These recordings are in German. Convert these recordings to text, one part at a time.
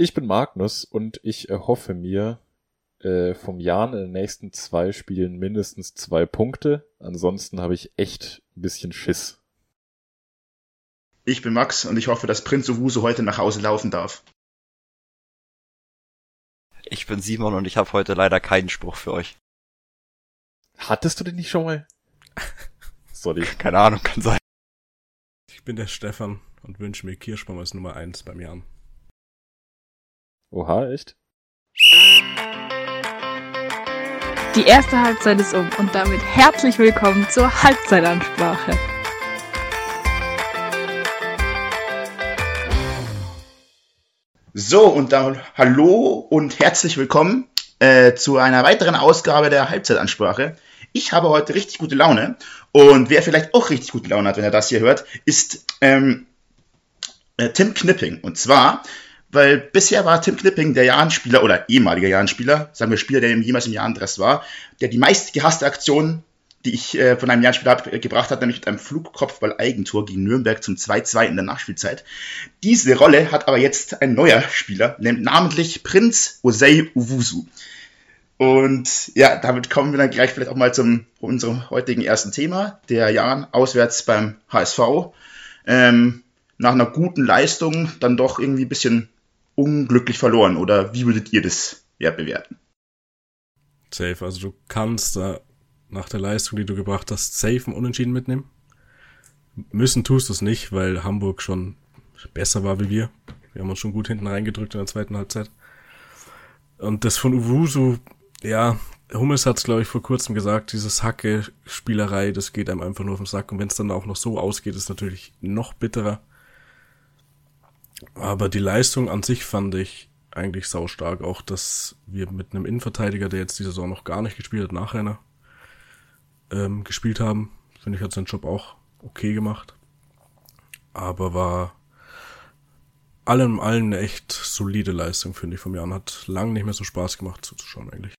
Ich bin Magnus und ich erhoffe mir äh, vom Jan in den nächsten zwei Spielen mindestens zwei Punkte. Ansonsten habe ich echt ein bisschen Schiss. Ich bin Max und ich hoffe, dass Prinz Owusu heute nach Hause laufen darf. Ich bin Simon und ich habe heute leider keinen Spruch für euch. Hattest du den nicht schon mal? Sorry. Keine Ahnung, kann sein. Ich bin der Stefan und wünsche mir Kirschbaum als Nummer eins beim Jan. Oha, echt? Die erste Halbzeit ist um und damit herzlich willkommen zur Halbzeitansprache. So, und dann hallo und herzlich willkommen äh, zu einer weiteren Ausgabe der Halbzeitansprache. Ich habe heute richtig gute Laune und wer vielleicht auch richtig gute Laune hat, wenn er das hier hört, ist ähm, äh, Tim Knipping. Und zwar weil bisher war Tim Knipping der Jahrenspieler oder ehemaliger Jahrenspieler, sagen wir Spieler, der jemals im Jahrendress war, der die meist gehasste Aktion, die ich äh, von einem Jahrenspieler hab, äh, gebracht hat, nämlich mit einem Flugkopfball-Eigentor gegen Nürnberg zum 2-2 in der Nachspielzeit. Diese Rolle hat aber jetzt ein neuer Spieler, namentlich Prinz Osei Uwusu. Und ja, damit kommen wir dann gleich vielleicht auch mal zum unserem heutigen ersten Thema, der Jan auswärts beim HSV. Ähm, nach einer guten Leistung dann doch irgendwie ein bisschen unglücklich verloren? Oder wie würdet ihr das ja, bewerten? Safe, also du kannst da nach der Leistung, die du gebracht hast, safe ein Unentschieden mitnehmen. Müssen tust du es nicht, weil Hamburg schon besser war wie wir. Wir haben uns schon gut hinten reingedrückt in der zweiten Halbzeit. Und das von Uwusu, ja, Hummels hat es, glaube ich, vor kurzem gesagt, dieses Hacke-Spielerei, das geht einem einfach nur auf den Sack. Und wenn es dann auch noch so ausgeht, ist natürlich noch bitterer. Aber die Leistung an sich fand ich eigentlich saustark. Auch, dass wir mit einem Innenverteidiger, der jetzt die Saison noch gar nicht gespielt hat, Nachrenner, ähm, gespielt haben. Finde ich, hat seinen Job auch okay gemacht. Aber war allem allen eine echt solide Leistung, finde ich, vom Jan. Hat lang nicht mehr so Spaß gemacht zuzuschauen, eigentlich.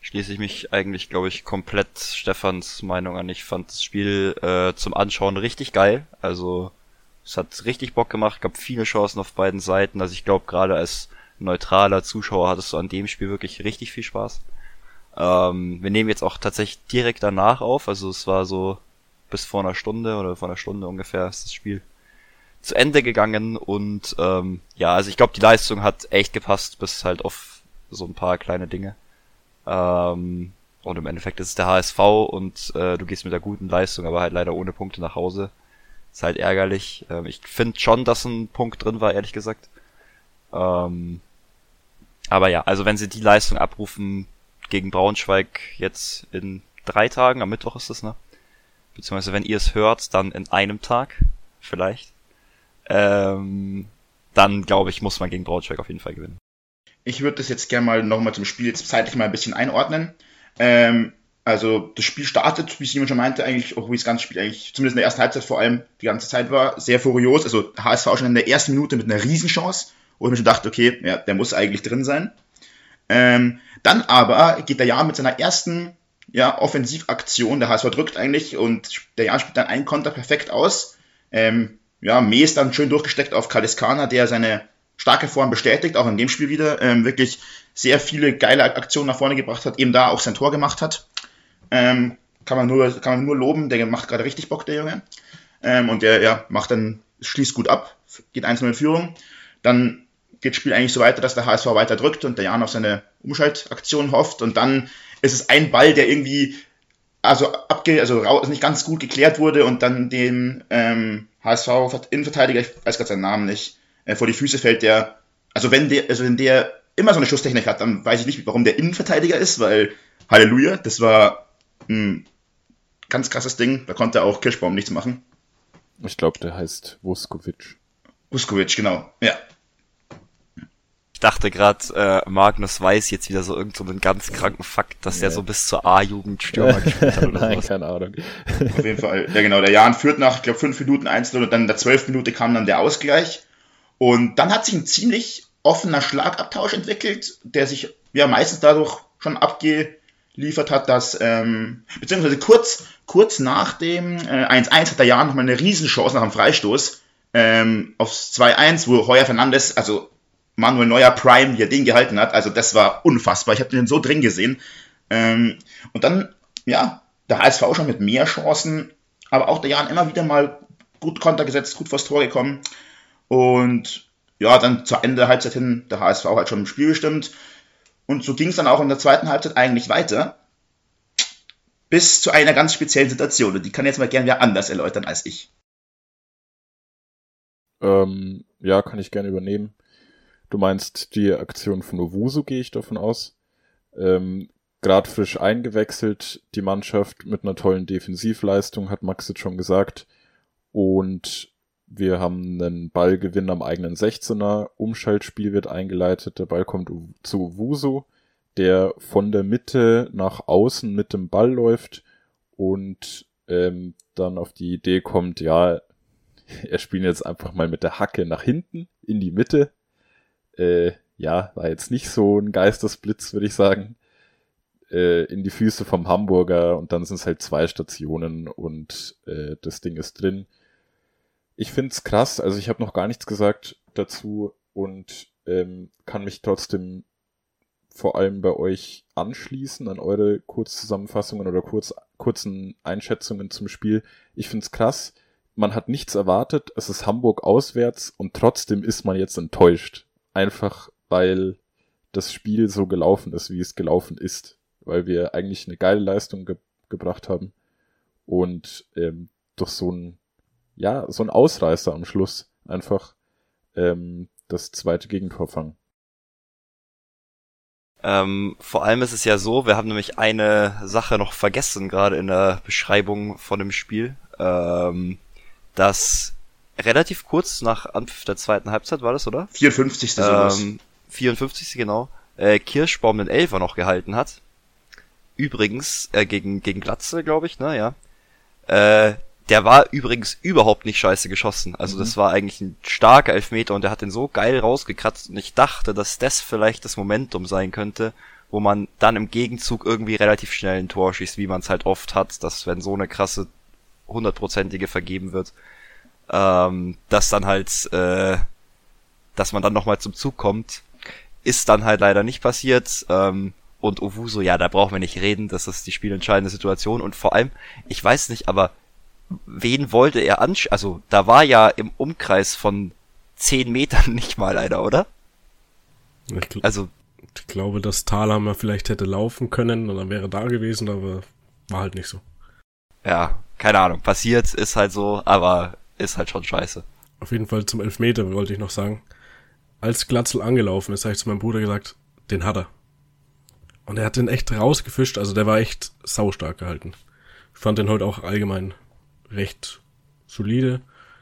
Schließe ich mich eigentlich, glaube ich, komplett Stefans Meinung an. Ich fand das Spiel äh, zum Anschauen richtig geil. Also es hat richtig Bock gemacht, gab viele Chancen auf beiden Seiten. Also ich glaube, gerade als neutraler Zuschauer hattest du an dem Spiel wirklich richtig viel Spaß. Ähm, wir nehmen jetzt auch tatsächlich direkt danach auf. Also es war so bis vor einer Stunde oder vor einer Stunde ungefähr ist das Spiel zu Ende gegangen und ähm, ja, also ich glaube, die Leistung hat echt gepasst, bis halt auf so ein paar kleine Dinge. Ähm, und im Endeffekt ist es der HSV und äh, du gehst mit der guten Leistung, aber halt leider ohne Punkte nach Hause. Ist halt ärgerlich. Ähm, ich finde schon, dass ein Punkt drin war, ehrlich gesagt. Ähm, aber ja, also wenn sie die Leistung abrufen gegen Braunschweig jetzt in drei Tagen, am Mittwoch ist es, ne? Beziehungsweise wenn ihr es hört, dann in einem Tag, vielleicht. Ähm, dann glaube ich, muss man gegen Braunschweig auf jeden Fall gewinnen. Ich würde das jetzt gerne mal nochmal zum Spiel zeitlich mal ein bisschen einordnen. Ähm, also das Spiel startet, wie Simon schon meinte, eigentlich, auch wie das ganze Spiel eigentlich, zumindest in der ersten Halbzeit vor allem, die ganze Zeit war, sehr furios. Also HSV schon in der ersten Minute mit einer Riesenchance, wo ich mir schon dachte, okay, ja, der muss eigentlich drin sein. Ähm, dann aber geht der Jan mit seiner ersten ja, Offensivaktion, der HSV drückt eigentlich und der Jan spielt dann einen Konter perfekt aus. Ähm, ja, ist dann schön durchgesteckt auf Kaliskana, der seine starke Form bestätigt, auch in dem Spiel wieder, ähm, wirklich sehr viele geile Aktionen nach vorne gebracht hat, eben da auch sein Tor gemacht hat. Ähm, kann, man nur, kann man nur loben, der macht gerade richtig Bock, der Junge. Ähm, und der ja, macht dann, schließt gut ab, geht 1-0 in Führung. Dann geht das Spiel eigentlich so weiter, dass der HSV weiter drückt und der Jan auf seine Umschaltaktion hofft. Und dann ist es ein Ball, der irgendwie also abge also nicht ganz gut geklärt wurde und dann dem ähm, HSV Innenverteidiger, ich weiß gerade seinen Namen nicht, äh, vor die Füße fällt, der also wenn der also wenn der immer so eine Schusstechnik hat, dann weiß ich nicht, warum der Innenverteidiger ist, weil Halleluja, das war ein ganz krasses Ding. Da konnte auch Kirschbaum nichts machen. Ich glaube, der heißt Vuskovic. Vuskovic, genau. Ja. Ich dachte gerade, äh, Magnus weiß jetzt wieder so irgendeinen so ganz kranken Fakt, dass ja. er so bis zur A-Jugend Stürmer gespielt hat oder Nein, sowas. keine Ahnung. Auf jeden Fall. Ja, genau. Der Jan führt nach, ich glaube, fünf Minuten 1 und dann in der zwölf Minute kam dann der Ausgleich. Und dann hat sich ein ziemlich offener Schlagabtausch entwickelt, der sich ja meistens dadurch schon abge liefert hat, dass, ähm, beziehungsweise kurz, kurz nach dem äh, 1-1 hat der Jan nochmal eine Riesenchance nach dem Freistoß ähm, aufs 2-1, wo Heuer Fernandes, also Manuel Neuer Prime, er den gehalten hat. Also das war unfassbar. Ich habe den so drin gesehen. Ähm, und dann, ja, der HSV schon mit mehr Chancen, aber auch der Jan immer wieder mal gut Konter gesetzt, gut vors Tor gekommen. Und ja, dann zur Ende der Halbzeit hin der HSV halt schon im Spiel bestimmt. Und so ging es dann auch in der zweiten Halbzeit eigentlich weiter. Bis zu einer ganz speziellen Situation. Und die kann jetzt mal gerne wer anders erläutern als ich. Ähm, ja, kann ich gerne übernehmen. Du meinst die Aktion von Owusu, gehe ich davon aus. Ähm, Gerade frisch eingewechselt, die Mannschaft mit einer tollen Defensivleistung, hat Max jetzt schon gesagt. Und wir haben einen Ballgewinn am eigenen 16er. Umschaltspiel wird eingeleitet. Der Ball kommt zu Wusu, der von der Mitte nach außen mit dem Ball läuft und ähm, dann auf die Idee kommt, ja, er spielt jetzt einfach mal mit der Hacke nach hinten in die Mitte. Äh, ja, war jetzt nicht so ein Geistesblitz, würde ich sagen. Äh, in die Füße vom Hamburger und dann sind es halt zwei Stationen und äh, das Ding ist drin. Ich find's krass, also ich habe noch gar nichts gesagt dazu und ähm, kann mich trotzdem vor allem bei euch anschließen an eure Kurzzusammenfassungen oder kurz, kurzen Einschätzungen zum Spiel. Ich find's krass. Man hat nichts erwartet. Es ist Hamburg auswärts und trotzdem ist man jetzt enttäuscht. Einfach weil das Spiel so gelaufen ist, wie es gelaufen ist. Weil wir eigentlich eine geile Leistung ge gebracht haben und ähm, durch so ein ja, so ein Ausreißer am Schluss einfach ähm, das zweite Gegentor fangen. Ähm, vor allem ist es ja so, wir haben nämlich eine Sache noch vergessen, gerade in der Beschreibung von dem Spiel, ähm, dass relativ kurz nach Anpfiff der zweiten Halbzeit war das, oder? 54. Sowas. Ähm, 54. genau. Äh, Kirschbaum den Elfer noch gehalten hat. Übrigens, äh, gegen, gegen Glatze, glaube ich, ne, ja. Äh, der war übrigens überhaupt nicht scheiße geschossen. Also mhm. das war eigentlich ein starker Elfmeter und der hat den so geil rausgekratzt und ich dachte, dass das vielleicht das Momentum sein könnte, wo man dann im Gegenzug irgendwie relativ schnell ein Tor schießt, wie man es halt oft hat, dass wenn so eine krasse hundertprozentige vergeben wird, ähm, dass dann halt, äh, dass man dann nochmal zum Zug kommt, ist dann halt leider nicht passiert. Ähm, und Owuso, ja, da brauchen wir nicht reden, das ist die spielentscheidende Situation und vor allem, ich weiß nicht, aber wen wollte er ansch... Also, da war ja im Umkreis von zehn Metern nicht mal einer, oder? Ich also. Ich glaube, dass Thalhammer vielleicht hätte laufen können und dann wäre da gewesen, aber war halt nicht so. Ja, keine Ahnung. Passiert, ist halt so, aber ist halt schon scheiße. Auf jeden Fall zum Elfmeter wollte ich noch sagen. Als Glatzel angelaufen ist, habe ich zu meinem Bruder gesagt, den hat er. Und er hat den echt rausgefischt, also der war echt saustark gehalten. Ich fand den heute auch allgemein recht solide.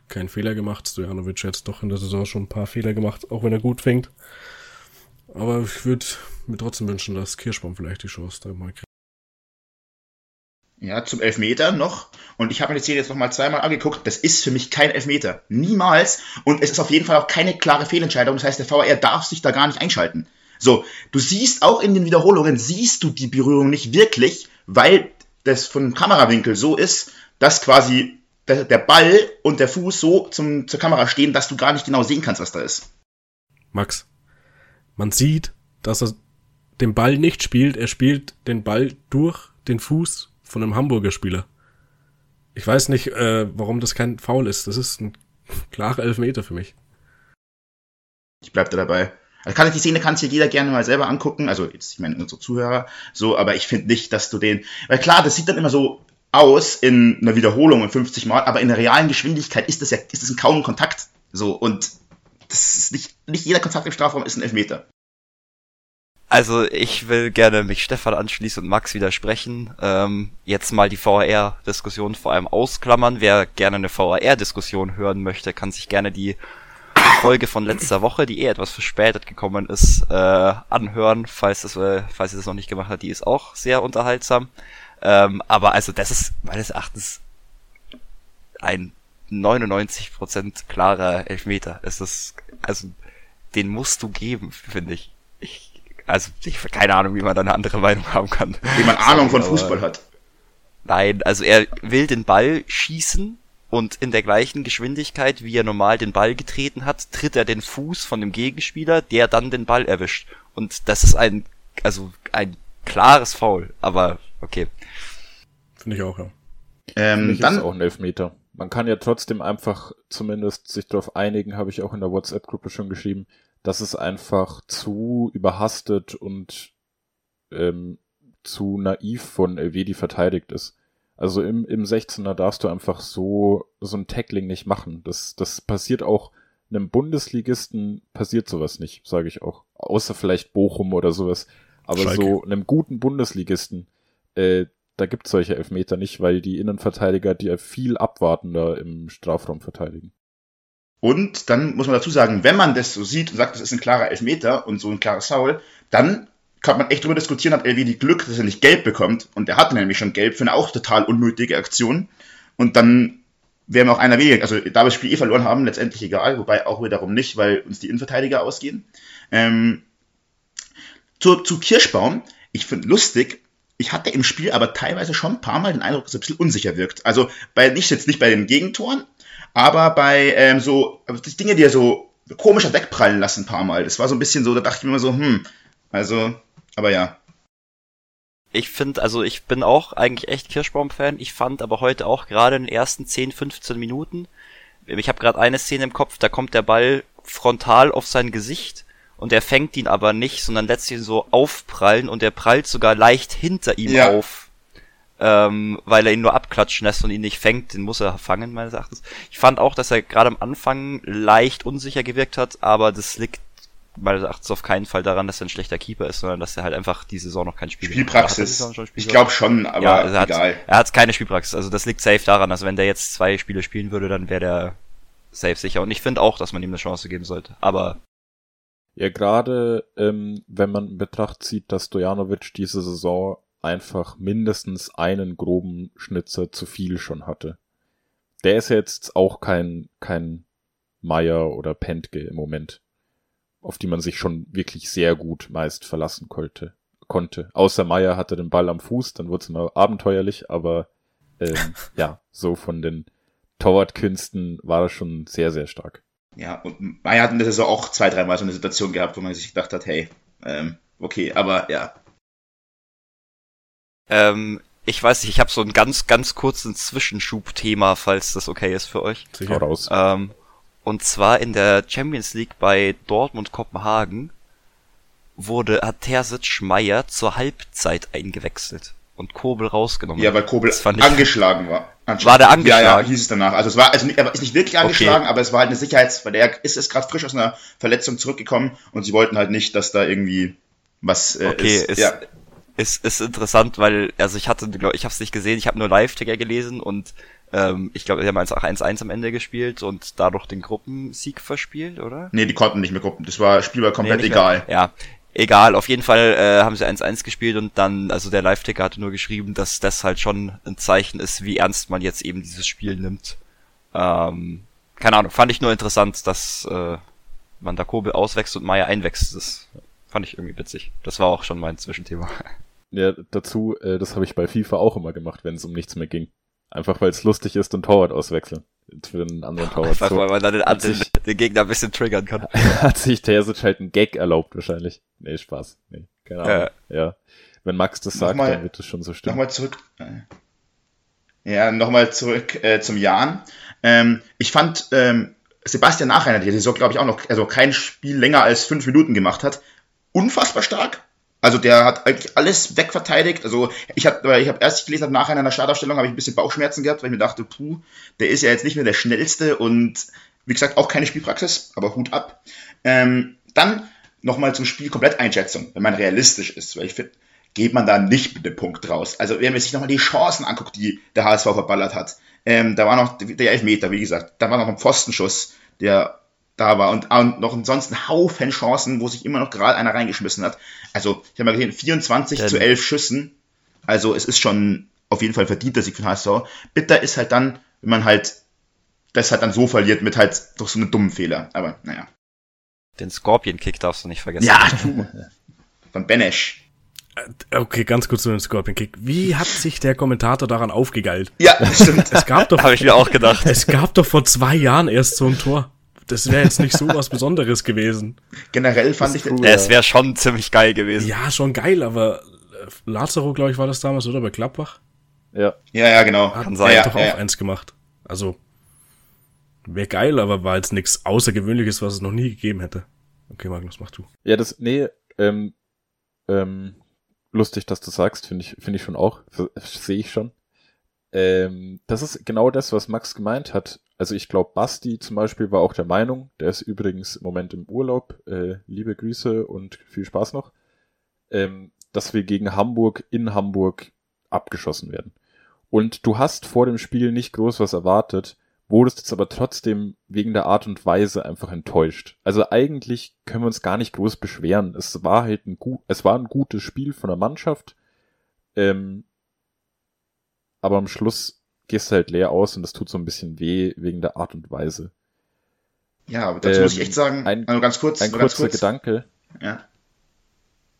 Kein Fehler gemacht. Stojanovic hat doch in der Saison schon ein paar Fehler gemacht, auch wenn er gut fängt. Aber ich würde mir trotzdem wünschen, dass Kirschbaum vielleicht die Chance da mal kriegt. Ja, zum Elfmeter noch. Und ich habe mir die Szene jetzt noch mal zweimal angeguckt. Das ist für mich kein Elfmeter. Niemals. Und es ist auf jeden Fall auch keine klare Fehlentscheidung. Das heißt, der VR darf sich da gar nicht einschalten. So, du siehst auch in den Wiederholungen, siehst du die Berührung nicht wirklich, weil das von Kamerawinkel so ist, dass quasi der, der Ball und der Fuß so zum, zur Kamera stehen, dass du gar nicht genau sehen kannst, was da ist. Max, man sieht, dass er den Ball nicht spielt. Er spielt den Ball durch den Fuß von einem Hamburger Spieler. Ich weiß nicht, äh, warum das kein Foul ist. Das ist ein klarer Elfmeter für mich. Ich bleib da dabei. Also kann, die Szene kann sich jeder gerne mal selber angucken. Also jetzt, ich meine, unsere Zuhörer. So, aber ich finde nicht, dass du den. Weil klar, das sieht dann immer so aus in einer Wiederholung in 50 Mal, aber in der realen Geschwindigkeit ist das ja ist das ein kaum Kontakt. So und das ist nicht nicht jeder Kontakt im Strafraum ist ein Elfmeter. Also ich will gerne mich Stefan anschließen und Max widersprechen. Ähm, jetzt mal die VAR-Diskussion vor allem ausklammern. Wer gerne eine VAR-Diskussion hören möchte, kann sich gerne die Folge von letzter Woche, die eh etwas verspätet gekommen ist, äh, anhören, falls, es, äh, falls ihr das noch nicht gemacht habt. Die ist auch sehr unterhaltsam. Ähm, aber also das ist meines Erachtens ein 99% klarer Elfmeter. Es ist, also den musst du geben, finde ich. ich. Also ich keine Ahnung, wie man da eine andere Meinung haben kann. Wie man Ahnung von Fußball hat. Nein, also er will den Ball schießen und in der gleichen Geschwindigkeit, wie er normal den Ball getreten hat, tritt er den Fuß von dem Gegenspieler, der dann den Ball erwischt. Und das ist ein, also ein klares Foul, aber okay. Finde ich auch, ja. Ähm, dann ist auch ein Elfmeter. Man kann ja trotzdem einfach zumindest sich darauf einigen, habe ich auch in der WhatsApp-Gruppe schon geschrieben, dass es einfach zu überhastet und ähm, zu naiv von Elvedi verteidigt ist. Also im, im 16er darfst du einfach so, so ein Tackling nicht machen. Das, das passiert auch einem Bundesligisten passiert sowas nicht, sage ich auch. Außer vielleicht Bochum oder sowas. Aber Schalke. so einem guten Bundesligisten, äh, da gibt's solche Elfmeter nicht, weil die Innenverteidiger die viel abwartender im Strafraum verteidigen. Und dann muss man dazu sagen, wenn man das so sieht und sagt, das ist ein klarer Elfmeter und so ein klares Foul, dann kann man echt darüber diskutieren, hat LW die Glück, dass er nicht gelb bekommt. Und der hatte nämlich schon gelb für eine auch total unnötige Aktion. Und dann wären wir auch einer weniger. Also da wir das Spiel eh verloren haben, letztendlich egal, wobei auch wiederum nicht, weil uns die Innenverteidiger ausgehen. Ähm, zu, zu Kirschbaum, ich finde lustig, ich hatte im Spiel aber teilweise schon ein paar Mal den Eindruck, dass er ein bisschen unsicher wirkt. Also bei nicht jetzt nicht bei den Gegentoren, aber bei ähm, so die Dinge, die er so komischer wegprallen lassen ein paar Mal. Das war so ein bisschen so, da dachte ich mir immer so, hm, also aber ja. Ich finde, also ich bin auch eigentlich echt Kirschbaum-Fan. Ich fand aber heute auch gerade in den ersten 10, 15 Minuten, ich habe gerade eine Szene im Kopf, da kommt der Ball frontal auf sein Gesicht und er fängt ihn aber nicht, sondern lässt ihn so aufprallen und er prallt sogar leicht hinter ihm ja. auf, ähm, weil er ihn nur abklatschen lässt und ihn nicht fängt. Den muss er fangen, meines Erachtens. Ich fand auch, dass er gerade am Anfang leicht unsicher gewirkt hat, aber das liegt meines Erachtens auf keinen Fall daran, dass er ein schlechter Keeper ist, sondern dass er halt einfach die Saison noch kein Spiel Spielpraxis. Spiel ich glaube schon, aber ja, also er egal. Hat, er hat keine Spielpraxis. Also das liegt safe daran. Also wenn der jetzt zwei Spiele spielen würde, dann wäre der safe sicher. Und ich finde auch, dass man ihm eine Chance geben sollte. Aber ja, gerade ähm, wenn man in Betracht zieht, dass Dojanovic diese Saison einfach mindestens einen groben Schnitzer zu viel schon hatte. Der ist jetzt auch kein kein Meier oder Pentke im Moment auf die man sich schon wirklich sehr gut meist verlassen konnte. konnte. Außer Meier hatte den Ball am Fuß, dann wurde es immer abenteuerlich, aber ähm, ja, so von den Torwartkünsten war er schon sehr, sehr stark. Ja, und Meier hat in der Saison auch zwei, dreimal so eine Situation gehabt, wo man sich gedacht hat, hey, ähm, okay, aber ja. Ähm, ich weiß nicht, ich habe so ein ganz, ganz kurzen Zwischenschub-Thema, falls das okay ist für euch. Sicher raus. Ähm, und zwar in der Champions League bei Dortmund Kopenhagen wurde, hat Terzic Meier zur Halbzeit eingewechselt und Kobel rausgenommen. Ja, weil Kobel angeschlagen war. War der angeschlagen? Ja, ja, hieß es danach. Also es war, also er ist nicht wirklich angeschlagen, okay. aber es war halt eine Sicherheits, weil er ist, ist gerade frisch aus einer Verletzung zurückgekommen und sie wollten halt nicht, dass da irgendwie was äh, okay, ist. ist ja. Ist, ist interessant, weil, also ich hatte, ich habe es nicht gesehen, ich habe nur Live-Ticker gelesen und ähm, ich glaube, sie haben 1-1 am Ende gespielt und dadurch den Gruppensieg verspielt, oder? Nee, die konnten nicht mehr Gruppen. Das war spielbar komplett nee, egal. Mehr. Ja, egal. Auf jeden Fall äh, haben sie 1-1 gespielt und dann, also der Live-Ticker hatte nur geschrieben, dass das halt schon ein Zeichen ist, wie ernst man jetzt eben dieses Spiel nimmt. Ähm, keine Ahnung, fand ich nur interessant, dass äh, man da Kobel auswächst und Meier einwächst. Das fand ich irgendwie witzig. Das war auch schon mein Zwischenthema. Ja, dazu, äh, das habe ich bei FIFA auch immer gemacht, wenn es um nichts mehr ging. Einfach weil es lustig ist, den Torwart auswechseln. Für einen anderen Torwart. Einfach so, weil man dann den, sich, den, Gegner ein bisschen triggern kann. hat sich Terzic halt einen Gag erlaubt wahrscheinlich. Nee, Spaß. Nee, keine Ahnung. Ja. ja. Wenn Max das sagt, mal, dann wird das schon so stimmen. Nochmal zurück. Äh, ja, nochmal zurück äh, zum Jan. Ähm, ich fand ähm, Sebastian Nachreiner, der so glaube ich auch noch, also kein Spiel länger als fünf Minuten gemacht hat, unfassbar stark. Also der hat eigentlich alles wegverteidigt. Also ich habe ich hab erst gelesen, nachher in einer Startaufstellung habe ich ein bisschen Bauchschmerzen gehabt, weil ich mir dachte, puh, der ist ja jetzt nicht mehr der schnellste und wie gesagt auch keine Spielpraxis, aber Hut ab. Ähm, dann nochmal zum Spiel Kompletteinschätzung, wenn man realistisch ist, weil ich finde, geht man da nicht mit dem Punkt raus. Also wenn man sich nochmal die Chancen anguckt, die der HSV verballert hat, ähm, da war noch der Elfmeter, wie gesagt, da war noch ein Pfostenschuss, der da war und, und noch ansonsten Haufen Chancen, wo sich immer noch gerade einer reingeschmissen hat. Also, ich habe mal gesehen, 24 Denn. zu 11 Schüssen. Also, es ist schon auf jeden Fall verdient, der Sieg von HSV. Bitter ist halt dann, wenn man halt das halt dann so verliert mit halt durch so einen dummen Fehler. Aber, naja. Den Scorpion-Kick darfst du nicht vergessen. Ja, Von Benesch. Äh, Okay, ganz kurz zu dem Scorpion Kick. Wie hat sich der Kommentator daran aufgegeilt? Ja, das stimmt. Es gab doch, Habe ich mir auch gedacht. es gab doch vor zwei Jahren erst so ein Tor. Das wäre jetzt nicht so was Besonderes gewesen. Generell fand ich, cool. Es wäre schon ziemlich geil gewesen. Ja, schon geil, aber äh, Lazaro, glaube ich, war das damals, oder? Bei Klappbach? Ja, ja, ja, genau. Hat Kann sein. ja, doch ja, auch ja. eins gemacht. Also, wäre geil, aber war jetzt nichts Außergewöhnliches, was es noch nie gegeben hätte. Okay, Magnus, mach du. ja, das, nee, ähm, ähm, lustig, dass du sagst, finde ich, finde ich schon auch, sehe ich schon. Ähm, das ist genau das, was Max gemeint hat. Also ich glaube, Basti zum Beispiel war auch der Meinung, der ist übrigens im Moment im Urlaub, äh, liebe Grüße und viel Spaß noch, ähm, dass wir gegen Hamburg in Hamburg abgeschossen werden. Und du hast vor dem Spiel nicht groß was erwartet, wurdest jetzt aber trotzdem wegen der Art und Weise einfach enttäuscht. Also eigentlich können wir uns gar nicht groß beschweren. Es war halt ein gut, es war ein gutes Spiel von der Mannschaft. Ähm, aber am Schluss gehst du halt leer aus und das tut so ein bisschen weh wegen der Art und Weise. Ja, aber dazu Ähm, muss ich echt sagen, ein- also ganz kurz, Ein ganz kurzer kurz. Gedanke. Ja.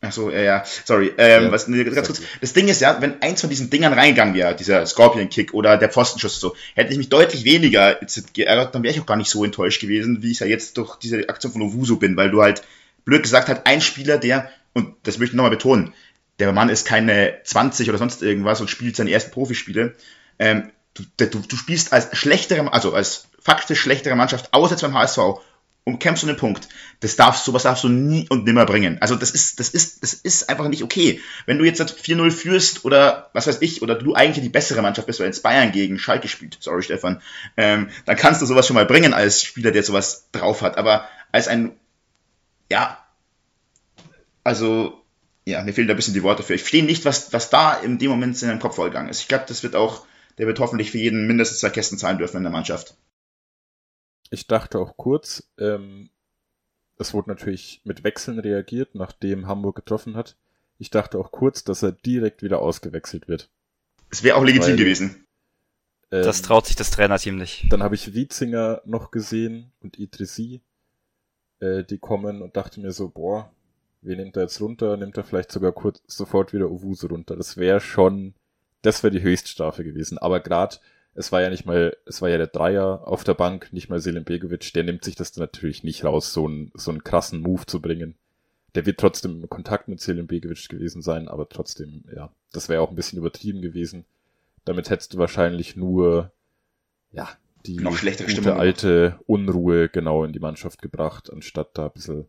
Ach so, ja, ja, sorry. Ähm, Ja, was, nee, ganz kurz. Das Ding ist ja, wenn eins von diesen Dingern reingegangen wäre, dieser Scorpion-Kick oder der Pfostenschuss so, hätte ich mich deutlich weniger geärgert, dann wäre ich auch gar nicht so enttäuscht gewesen, wie ich ja jetzt durch diese Aktion von Owusu bin, weil du halt, blöd gesagt, halt ein Spieler, der, und das möchte ich nochmal betonen, der Mann ist keine 20 oder sonst irgendwas und spielt seine ersten Profispiele. Ähm, du, du, du spielst als schlechtere, also als faktisch schlechtere Mannschaft, außer beim HSV, und kämpfst um den Punkt. Das darfst, sowas darfst du nie und nimmer bringen. Also das ist, das ist, das ist einfach nicht okay. Wenn du jetzt halt 4-0 führst oder was weiß ich, oder du eigentlich die bessere Mannschaft bist, weil jetzt Bayern gegen Schalke spielt, sorry Stefan, ähm, dann kannst du sowas schon mal bringen als Spieler, der sowas drauf hat. Aber als ein, ja, also, ja, mir fehlen da ein bisschen die Worte für. Ich verstehe nicht, was, was da in dem Moment in deinem Kopf vorgegangen ist. Ich glaube, das wird auch, der wird hoffentlich für jeden mindestens zwei Kästen zahlen dürfen in der Mannschaft. Ich dachte auch kurz, ähm, es wurde natürlich mit Wechseln reagiert, nachdem Hamburg getroffen hat. Ich dachte auch kurz, dass er direkt wieder ausgewechselt wird. Es wäre auch legitim Weil- gewesen. Ähm, Das traut sich das Trainerteam nicht. Dann habe ich Wietzinger noch gesehen und Idrissi, äh, die kommen und dachte mir so, boah, wen nimmt er jetzt runter? Nimmt er vielleicht sogar kurz sofort wieder Owusu runter? Das wäre schon, das wäre die Höchststrafe gewesen. Aber gerade, es war ja nicht mal, es war ja der Dreier auf der Bank, nicht mal Selim Begovic, der nimmt sich das natürlich nicht raus, so einen, so einen krassen Move zu bringen. Der wird trotzdem in Kontakt mit Selim Begovic gewesen sein, aber trotzdem, ja, das wäre auch ein bisschen übertrieben gewesen. Damit hättest du wahrscheinlich nur, ja, die Noch schlechtere gute Stimmung alte Unruhe genau in die Mannschaft gebracht, anstatt da ein bisschen,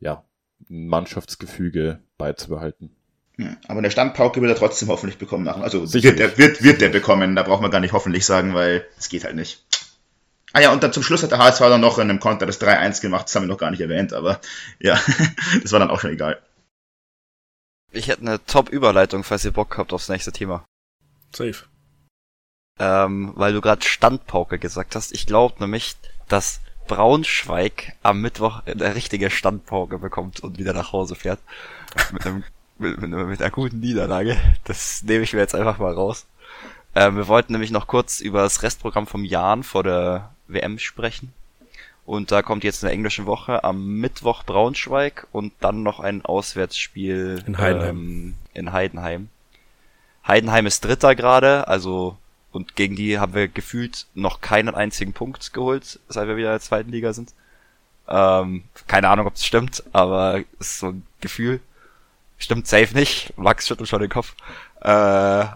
ja, Mannschaftsgefüge beizubehalten. Aber eine Standpauke wird er trotzdem hoffentlich bekommen. Nach, also Sicherlich. wird er wird, wird der bekommen, da braucht man gar nicht hoffentlich sagen, weil es geht halt nicht. Ah ja, und dann zum Schluss hat der HSV dann noch in einem Konter das 3-1 gemacht, das haben wir noch gar nicht erwähnt, aber ja, das war dann auch schon egal. Ich hätte eine Top-Überleitung, falls ihr Bock habt aufs nächste Thema. Safe. Ähm, weil du gerade Standpauke gesagt hast. Ich glaube nämlich, dass Braunschweig am Mittwoch eine richtige Standpauke bekommt und wieder nach Hause fährt. Mit, einem, mit, mit, einer- mit einer guten Niederlage. Das nehme ich mir jetzt einfach mal raus. Ähm, wir wollten nämlich noch kurz über das Restprogramm vom Jahren vor der WM sprechen. Und da kommt jetzt eine englische Woche am Mittwoch Braunschweig und dann noch ein Auswärtsspiel In Heidenheim. Ähm, in Heidenheim. Heidenheim ist Dritter gerade, also und gegen die haben wir gefühlt noch keinen einzigen Punkt geholt, seit wir wieder in der zweiten Liga sind. Ähm, keine Ahnung, ob es stimmt, aber ist so ein Gefühl. Stimmt safe nicht. Max schüttelt schon den Kopf. Äh,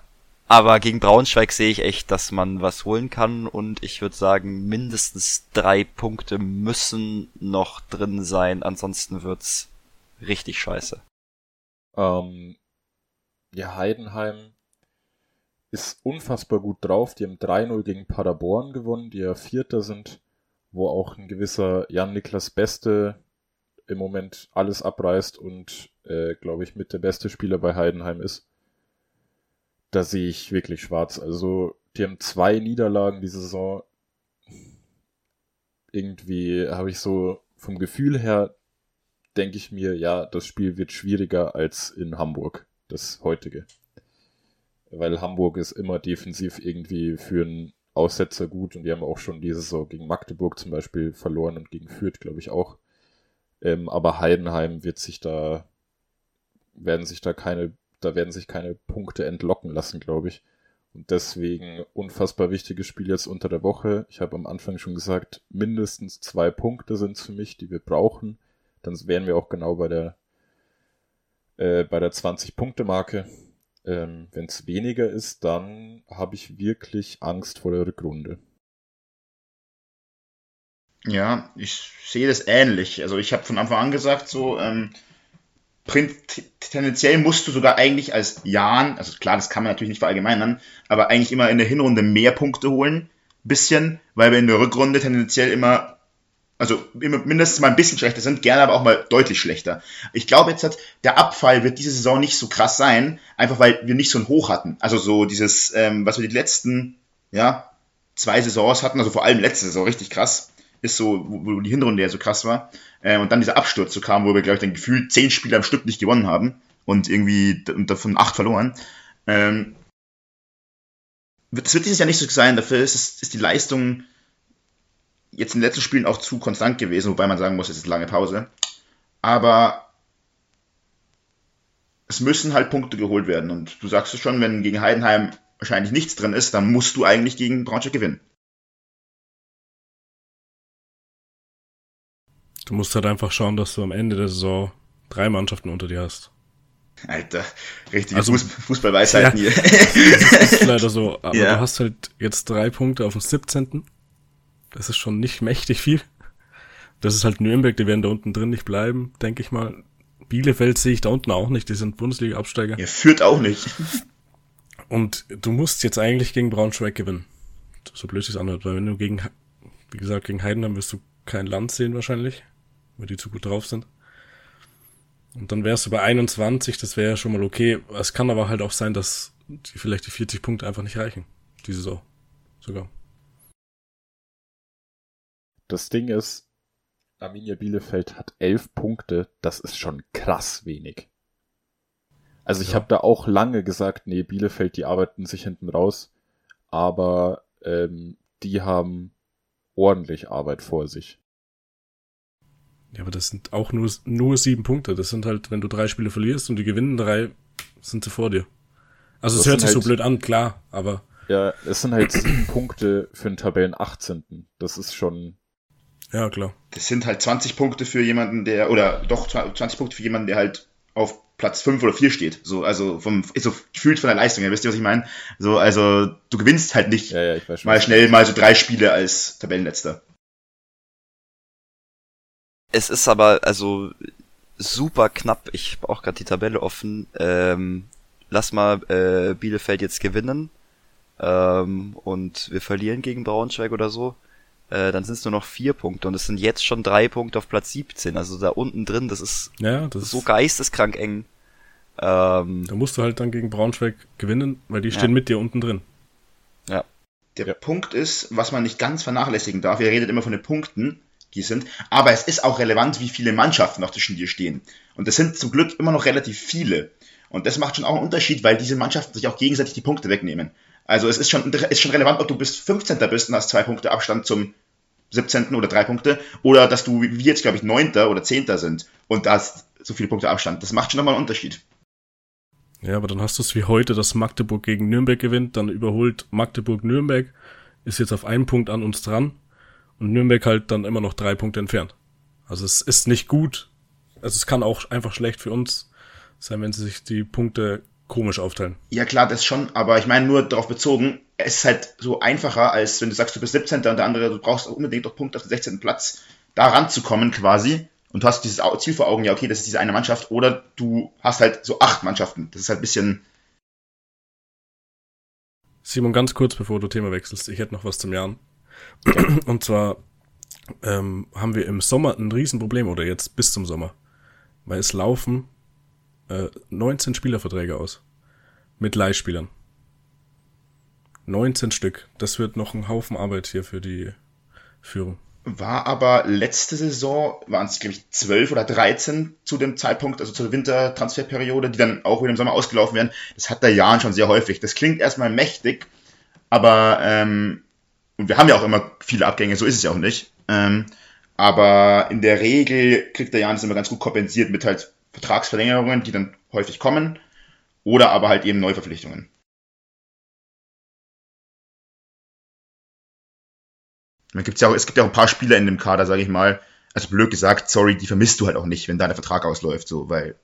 aber gegen Braunschweig sehe ich echt, dass man was holen kann und ich würde sagen, mindestens drei Punkte müssen noch drin sein, ansonsten wird's richtig scheiße. Ähm, ja, Heidenheim ist unfassbar gut drauf. Die haben 3-0 gegen Paderborn gewonnen, die ja Vierter sind, wo auch ein gewisser Jan-Niklas Beste im Moment alles abreißt und, äh, glaube ich, mit der beste Spieler bei Heidenheim ist. Da sehe ich wirklich schwarz. Also, die haben zwei Niederlagen diese Saison. Irgendwie habe ich so vom Gefühl her denke ich mir, ja, das Spiel wird schwieriger als in Hamburg, das heutige. Weil Hamburg ist immer defensiv irgendwie für einen Aussetzer gut und die haben auch schon diese Saison gegen Magdeburg zum Beispiel verloren und gegen Fürth, glaube ich, auch. Ähm, aber Heidenheim wird sich da werden sich da keine, da werden sich keine Punkte entlocken lassen, glaube ich. Und deswegen unfassbar wichtiges Spiel jetzt unter der Woche. Ich habe am Anfang schon gesagt, mindestens zwei Punkte sind für mich, die wir brauchen. Dann wären wir auch genau bei der äh, bei der 20-Punkte-Marke. Ähm, Wenn es weniger ist, dann habe ich wirklich Angst vor der Rückrunde. Ja, ich sehe das ähnlich. Also ich habe von Anfang an gesagt, so ähm, tendenziell musst du sogar eigentlich als Jan, also klar, das kann man natürlich nicht verallgemeinern, aber eigentlich immer in der Hinrunde mehr Punkte holen, bisschen, weil wir in der Rückrunde tendenziell immer, also mindestens mal ein bisschen schlechter sind, gerne aber auch mal deutlich schlechter. Ich glaube jetzt, hat, der Abfall wird diese Saison nicht so krass sein, einfach weil wir nicht so ein Hoch hatten. Also so dieses, ähm, was wir die letzten, ja, zwei Saisons hatten, also vor allem letzte Saison richtig krass ist so, wo, wo die Hinrunde ja so krass war. Äh, und dann dieser Absturz so kam, wo wir, glaube ich, dann gefühlt zehn Spiele am Stück nicht gewonnen haben und irgendwie davon acht verloren. Ähm, das wird dieses Jahr nicht so sein, dafür ist, ist die Leistung jetzt in den letzten Spielen auch zu konstant gewesen, wobei man sagen muss, es ist eine lange Pause. Aber es müssen halt Punkte geholt werden. Und du sagst es schon, wenn gegen Heidenheim wahrscheinlich nichts drin ist, dann musst du eigentlich gegen Braunschweig gewinnen. Du musst halt einfach schauen, dass du am Ende der Saison drei Mannschaften unter dir hast. Alter, richtige also, Fußballweisheiten ja, hier. Das ist leider so. Aber ja. du hast halt jetzt drei Punkte auf dem 17. Das ist schon nicht mächtig viel. Das ist halt Nürnberg, die werden da unten drin nicht bleiben, denke ich mal. Bielefeld sehe ich da unten auch nicht, die sind Bundesliga-Absteiger. Ihr führt auch nicht. Und du musst jetzt eigentlich gegen Braunschweig gewinnen. So blöd es anhört, weil wenn du gegen, wie gesagt, gegen Heidenheim wirst du kein Land sehen wahrscheinlich weil die zu gut drauf sind. Und dann wärst du bei 21, das wäre ja schon mal okay. Es kann aber halt auch sein, dass die vielleicht die 40 Punkte einfach nicht reichen. Diese Saison. Sogar. Das Ding ist, Arminia Bielefeld hat 11 Punkte. Das ist schon krass wenig. Also ich ja. habe da auch lange gesagt, nee, Bielefeld, die arbeiten sich hinten raus. Aber ähm, die haben ordentlich Arbeit vor sich. Ja, aber das sind auch nur, nur sieben Punkte. Das sind halt, wenn du drei Spiele verlierst und die gewinnen drei, sind sie vor dir. Also es hört sich halt, so blöd an, klar, aber. Ja, es sind halt sieben Punkte für den Tabellen 18. Das ist schon. Ja, klar. Das sind halt 20 Punkte für jemanden, der, oder doch 20 Punkte für jemanden, der halt auf Platz 5 oder 4 steht. So, also vom, so gefühlt von der Leistung her, wisst ihr, was ich meine? So, also du gewinnst halt nicht ja, ja, mal schnell mal so drei Spiele als Tabellenletzter. Es ist aber also super knapp. Ich habe auch gerade die Tabelle offen. Ähm, lass mal äh, Bielefeld jetzt gewinnen ähm, und wir verlieren gegen Braunschweig oder so. Äh, dann sind es nur noch vier Punkte und es sind jetzt schon drei Punkte auf Platz 17. Also da unten drin, das ist ja, das so geisteskrank eng. Ähm, da musst du halt dann gegen Braunschweig gewinnen, weil die stehen ja. mit dir unten drin. Ja. Der ja. Punkt ist, was man nicht ganz vernachlässigen darf, ihr redet immer von den Punkten, die sind. Aber es ist auch relevant, wie viele Mannschaften noch zwischen dir stehen. Und das sind zum Glück immer noch relativ viele. Und das macht schon auch einen Unterschied, weil diese Mannschaften sich auch gegenseitig die Punkte wegnehmen. Also es ist schon, ist schon relevant, ob du bis 15. bist und hast zwei Punkte Abstand zum 17. oder drei Punkte, oder dass du, wie jetzt, glaube ich, 9. oder 10. sind und da hast so viele Punkte Abstand. Das macht schon nochmal einen Unterschied. Ja, aber dann hast du es wie heute, dass Magdeburg gegen Nürnberg gewinnt, dann überholt Magdeburg Nürnberg, ist jetzt auf einen Punkt an uns dran und Nürnberg halt dann immer noch drei Punkte entfernt. Also es ist nicht gut. Also es kann auch einfach schlecht für uns sein, wenn sie sich die Punkte komisch aufteilen. Ja klar, das schon, aber ich meine nur darauf bezogen, es ist halt so einfacher, als wenn du sagst, du bist 17. und der andere, du brauchst unbedingt doch Punkte auf den 16. Platz, da ranzukommen quasi. Und du hast dieses Ziel vor Augen, ja okay, das ist diese eine Mannschaft, oder du hast halt so acht Mannschaften. Das ist halt ein bisschen... Simon, ganz kurz, bevor du Thema wechselst, ich hätte noch was zum Jahren. Und zwar ähm, haben wir im Sommer ein Riesenproblem oder jetzt bis zum Sommer, weil es laufen äh, 19 Spielerverträge aus mit Leihspielern. 19 Stück. Das wird noch ein Haufen Arbeit hier für die Führung. War aber letzte Saison, waren es, glaube ich, 12 oder 13 zu dem Zeitpunkt, also zur Wintertransferperiode, die dann auch wieder im Sommer ausgelaufen werden. Das hat der Jahren schon sehr häufig. Das klingt erstmal mächtig, aber ähm, und wir haben ja auch immer viele Abgänge, so ist es ja auch nicht. Ähm, aber in der Regel kriegt der Janis immer ganz gut kompensiert mit halt Vertragsverlängerungen, die dann häufig kommen oder aber halt eben Neuverpflichtungen. Man gibt's ja auch, es gibt ja auch ein paar Spieler in dem Kader, sage ich mal, also blöd gesagt, sorry, die vermisst du halt auch nicht, wenn da der Vertrag ausläuft, so, weil.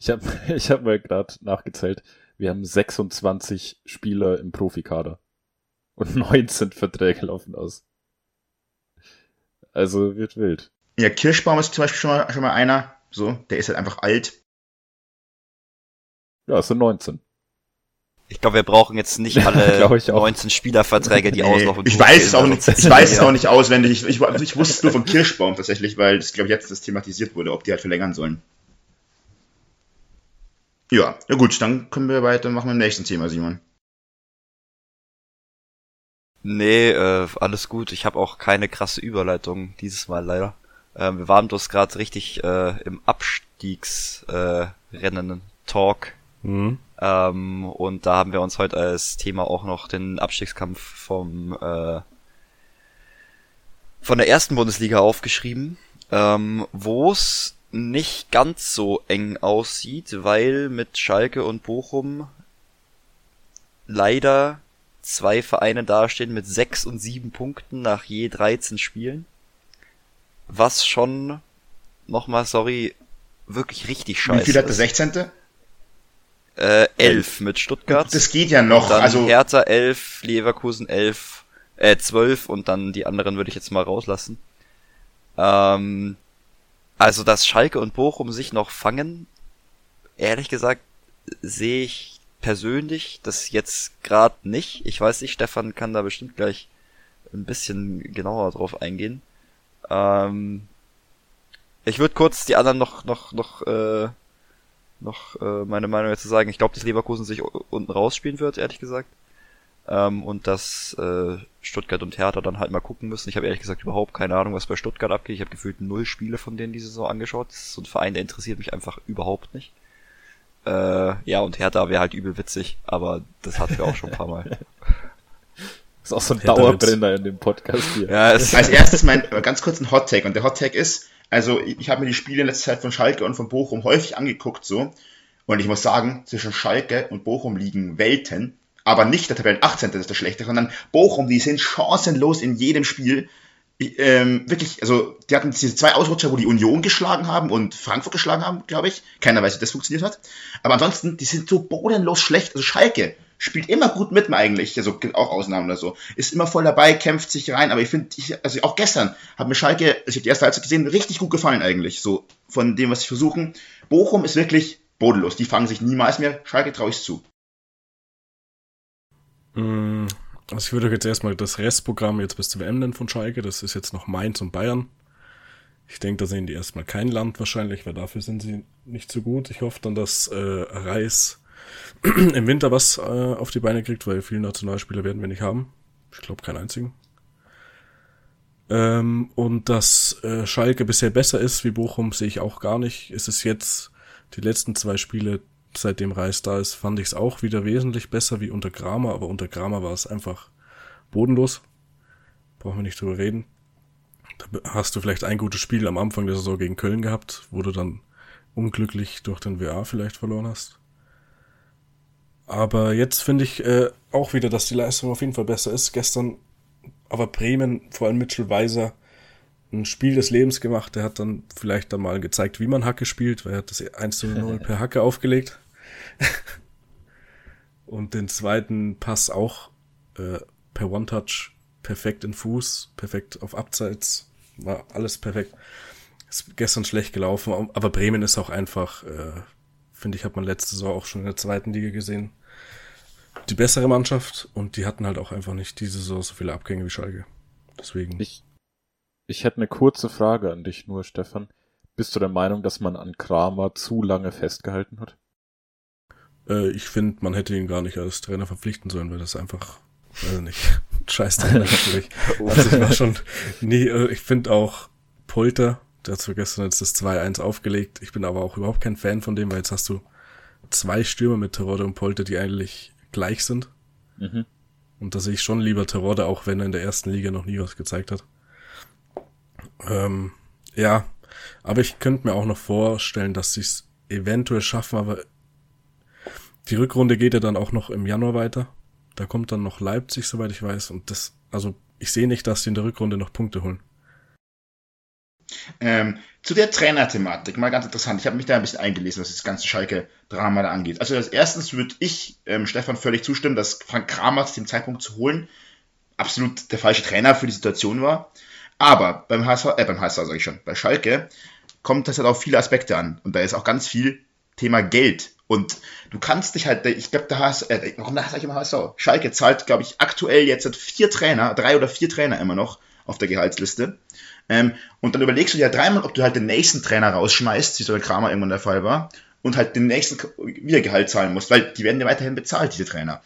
Ich habe ich hab mal gerade nachgezählt, wir haben 26 Spieler im Profikader und 19 Verträge laufen aus. Also wird wild. Ja, Kirschbaum ist zum Beispiel schon mal, schon mal einer, so, der ist halt einfach alt. Ja, es sind 19. Ich glaube, wir brauchen jetzt nicht alle Glaub ich auch. 19 Spielerverträge, die Nee, auslaufen. ich weiß es auch nicht, ich weiß es auch nicht auswendig. Ich, ich, ich wusste es nur von Kirschbaum tatsächlich, weil das, glaube ich, jetzt das thematisiert wurde, ob die halt verlängern sollen. Ja, ja gut, dann können wir weitermachen mit dem nächsten Thema, Simon. Nee, äh, alles gut. Ich habe auch keine krasse Überleitung dieses Mal leider. Ähm, wir waren bloß gerade richtig äh, im Abstiegsrennen äh. Mhm. Ähm, und da haben wir uns heute als Thema auch noch den Abstiegskampf vom äh, von der ersten Bundesliga aufgeschrieben, ähm, wo es nicht ganz so eng aussieht, weil mit Schalke und Bochum leider zwei Vereine dastehen mit sechs und sieben Punkten nach je 13 Spielen. Was schon, nochmal, sorry, wirklich richtig scheiße Wie viel hat der ist. 16.? Äh, elf mit Stuttgart. Das geht ja noch. dann Also, Hertha 11, Leverkusen 11, äh 12 und dann die anderen würde ich jetzt mal rauslassen. Ähm, also, dass Schalke und Bochum sich noch fangen, ehrlich gesagt, sehe ich persönlich das jetzt gerade nicht. Ich weiß nicht, Stefan kann da bestimmt gleich ein bisschen genauer drauf eingehen. Ähm, ich würde kurz die anderen noch, noch, noch, äh, noch äh, meine Meinung dazu sagen. Ich glaube, dass Leverkusen sich unten rausspielen wird, ehrlich gesagt. Ähm, und dass äh, Stuttgart und Hertha dann halt mal gucken müssen. Ich habe ehrlich gesagt überhaupt keine Ahnung, was bei Stuttgart abgeht. Ich habe gefühlt null Spiele von denen diese Saison angeschaut. Das ist so ein Verein, der interessiert mich einfach überhaupt nicht. Äh, ja, und Hertha wäre halt übel witzig, aber das hatten wir auch schon ein paar Mal. ist auch so ein Dauerbrenner in dem Podcast hier. ja, als erstes mein äh, ganz kurz ein Hot Take. Und der Hot Take ist, also ich, habe mir die Spiele in letzter Zeit von Schalke und von Bochum häufig angeguckt, so. Und ich muss sagen, zwischen Schalke und Bochum liegen Welten. Aber nicht der Tabellen 18. ist der schlechte, sondern Bochum, die sind chancenlos in jedem Spiel. Ich, ähm, wirklich, also die hatten diese zwei Ausrutscher, wo die Union geschlagen haben und Frankfurt geschlagen haben, glaube ich. Keiner weiß, wie das funktioniert hat. Aber ansonsten, die sind so bodenlos schlecht. Also Schalke spielt immer gut mit eigentlich, also gibt auch Ausnahmen oder so. Ist immer voll dabei, kämpft sich rein, aber ich finde, also auch gestern hat mir Schalke, also ich habe die erste Halbzeit gesehen, richtig gut gefallen eigentlich, so von dem, was sie versuchen. Bochum ist wirklich bodenlos, die fangen sich niemals mehr, Schalke traue ich zu. Mm, Also ich würde jetzt erstmal das Restprogramm jetzt bis zur WM von Schalke. Das ist jetzt noch Mainz und Bayern. Ich denke, da sehen die erstmal kein Land wahrscheinlich, weil dafür sind sie nicht so gut. Ich hoffe dann, dass äh, Reis im Winter was äh, auf die Beine kriegt, weil viele Nationalspieler werden wir nicht haben. Ich glaube keinen einzigen. Ähm, und dass äh, Schalke bisher besser ist wie Bochum, sehe ich auch gar nicht. Es ist jetzt die letzten zwei Spiele, seitdem Reis da ist, fand ich es auch wieder wesentlich besser wie unter Kramer, aber unter Kramer war es einfach bodenlos. Brauchen wir nicht drüber reden. Da hast du vielleicht ein gutes Spiel am Anfang der Saison gegen Köln gehabt, wo du dann unglücklich durch den WA vielleicht verloren hast. Aber jetzt finde ich äh, auch wieder, dass die Leistung auf jeden Fall besser ist. Gestern aber Bremen, vor allem Mitchell Weiser, ein Spiel des Lebens gemacht. Der hat dann vielleicht dann mal gezeigt, wie man Hacke spielt, weil er hat das 1 zu 0 per Hacke aufgelegt. Und den zweiten Pass auch äh, per One-Touch, perfekt in Fuß, perfekt auf Abseits, war alles perfekt. Ist gestern schlecht gelaufen, aber Bremen ist auch einfach, äh, finde ich, hat man letzte Saison auch schon in der zweiten Liga gesehen, die bessere Mannschaft und die hatten halt auch einfach nicht diese Saison so viele Abgänge wie Schalke. Deswegen. Ich, ich hätte eine kurze Frage an dich nur, Stefan. Bist du der Meinung, dass man an Kramer zu lange festgehalten hat? Äh, ich finde, man hätte ihn gar nicht als Trainer verpflichten sollen, weil das einfach, weiß nicht, scheiß Trainer natürlich. Also ich war schon nie, äh, ich finde auch Polter, der hat zwar gestern jetzt das 2-1 aufgelegt, ich bin aber auch überhaupt kein Fan von dem, weil jetzt hast du zwei Stürmer mit Terodde und Polter, die eigentlich gleich sind. Mhm. Und da sehe ich schon lieber Terodde, auch wenn er in der ersten Liga noch nie was gezeigt hat. Ähm, ja, aber ich könnte mir auch noch vorstellen, dass sie es eventuell schaffen, aber die Rückrunde geht ja dann auch noch im Januar weiter. Da kommt dann noch Leipzig, soweit ich weiß. Und das, also ich sehe nicht, dass sie in der Rückrunde noch Punkte holen. Ähm, zu der Trainerthematik, mal ganz interessant. Ich habe mich da ein bisschen eingelesen, was das ganze Schalke-Drama da angeht. Also als erstens würde ich ähm, Stefan völlig zustimmen, dass Frank Kramer zu dem Zeitpunkt zu holen absolut der falsche Trainer für die Situation war. Aber beim HSV, äh, beim HSV sage ich schon, bei Schalke kommt das halt auf viele Aspekte an. Und da ist auch ganz viel Thema Geld. Und du kannst dich halt, ich glaube, der HSV, äh, warum sage ich immer HSV? Schalke zahlt, glaube ich, aktuell jetzt vier Trainer, drei oder vier Trainer immer noch auf der Gehaltsliste. Ähm, und dann überlegst du dir halt dreimal, ob du halt den nächsten Trainer rausschmeißt, wie so der Kramer irgendwann der Fall war, und halt den nächsten wieder Gehalt zahlen musst, weil die werden ja weiterhin bezahlt, diese Trainer.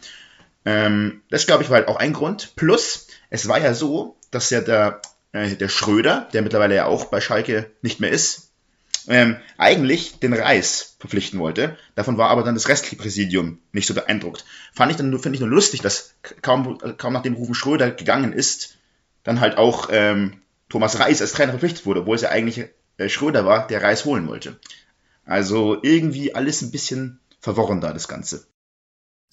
Ähm, das, glaube ich, war halt auch ein Grund. Plus, es war ja so, dass ja der, äh, der Schröder, der mittlerweile ja auch bei Schalke nicht mehr ist, ähm, eigentlich den Reis verpflichten wollte. Davon war aber dann das restliche Präsidium nicht so beeindruckt. Fand ich dann nur, finde ich nur lustig, dass kaum, kaum nachdem Rufen Schröder gegangen ist, dann halt auch ähm, Thomas Reis als Trainer verpflichtet wurde, obwohl es ja eigentlich äh, Schröder war, der Reis holen wollte. Also irgendwie alles ein bisschen verworren da, das Ganze.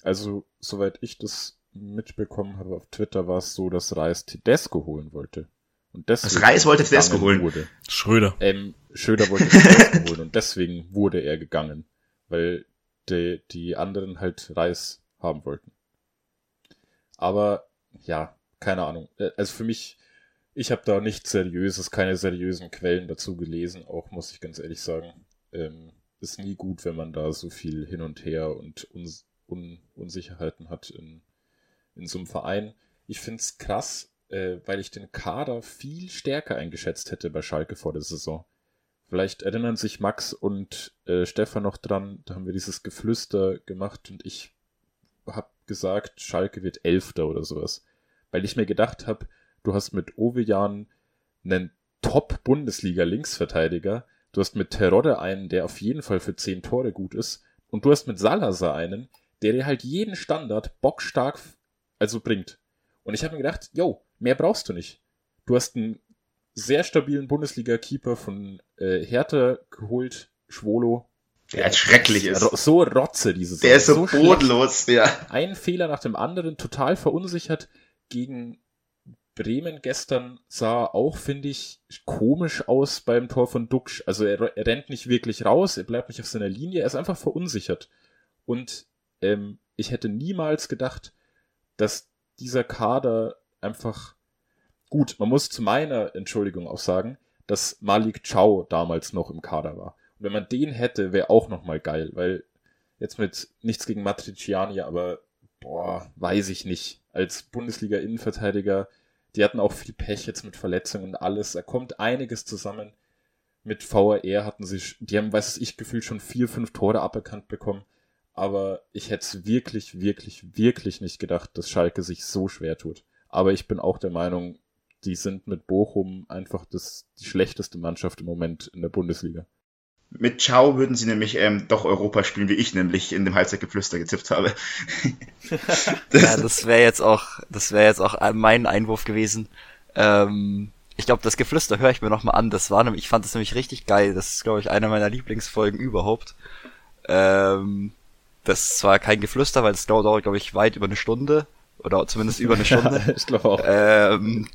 Also, soweit ich das mitbekommen habe auf Twitter, war es so, dass Reis Tedesco holen wollte. Und deswegen das Reis wollte Tedesco holen. Wurde. Schröder. Ähm, Schröder wollte Tedesco holen und deswegen wurde er gegangen, weil die, die anderen halt Reis haben wollten. Aber ja, keine Ahnung. Äh, also für mich, ich habe da nichts Seriöses, keine seriösen Quellen dazu gelesen, auch muss ich ganz ehrlich sagen. Ähm, ist nie gut, wenn man da so viel hin und her und uns Un Unsicherheiten hat in, in so einem Verein. Ich finde es krass, äh, weil ich den Kader viel stärker eingeschätzt hätte bei Schalke vor der Saison. Vielleicht erinnern sich Max und äh, Stefan noch dran, da haben wir dieses Geflüster gemacht und ich habe gesagt, Schalke wird Elfter oder sowas. Weil ich mir gedacht habe, du hast mit Ovejan einen Top-Bundesliga-Linksverteidiger, du hast mit Terodde einen, der auf jeden Fall für zehn Tore gut ist, und du hast mit Salazar einen, der dir halt jeden Standard bockstark also bringt. Und ich habe mir gedacht, yo, mehr brauchst du nicht. Du hast einen sehr stabilen Bundesliga-Keeper von äh, Hertha geholt, Schwolo. Der halt schrecklich ist. So rotze dieses. Der ist so, so bodenlos, ja. Ein Fehler nach dem anderen, total verunsichert. Gegen Bremen gestern sah auch, finde ich, komisch aus beim Tor von Duxch. Also er, er rennt nicht wirklich raus, er bleibt nicht auf seiner Linie, er ist einfach verunsichert. Und ähm, ich hätte niemals gedacht, dass dieser Kader einfach gut, man muss zu meiner Entschuldigung auch sagen, dass Malik Chow damals noch im Kader war. Und wenn man den hätte, wäre auch nochmal geil, weil jetzt mit nichts gegen Matriciani, aber boah, weiß ich nicht. Als Bundesliga-Innenverteidiger, die hatten auch viel Pech jetzt mit Verletzungen und alles. Da kommt einiges zusammen. Mit VAR hatten sie, die haben, weiß ich, gefühlt schon vier, fünf Tore aberkannt bekommen aber ich hätte es wirklich, wirklich, wirklich nicht gedacht, dass Schalke sich so schwer tut. Aber ich bin auch der Meinung, die sind mit Bochum einfach das, die schlechteste Mannschaft im Moment in der Bundesliga. Mit Ciao würden sie nämlich ähm, doch Europa spielen, wie ich nämlich in dem Halbzeitgeflüster gezippt habe. das ja, das wäre jetzt auch, das wäre jetzt auch mein Einwurf gewesen. Ähm, ich glaube, das Geflüster höre ich mir nochmal an. Das war nämlich, ich fand das nämlich richtig geil. Das ist, glaube ich, eine meiner Lieblingsfolgen überhaupt. Ähm, das zwar kein Geflüster, weil es dauert, glaube ich, weit über eine Stunde. Oder zumindest über eine Stunde. ich glaube auch. Ähm,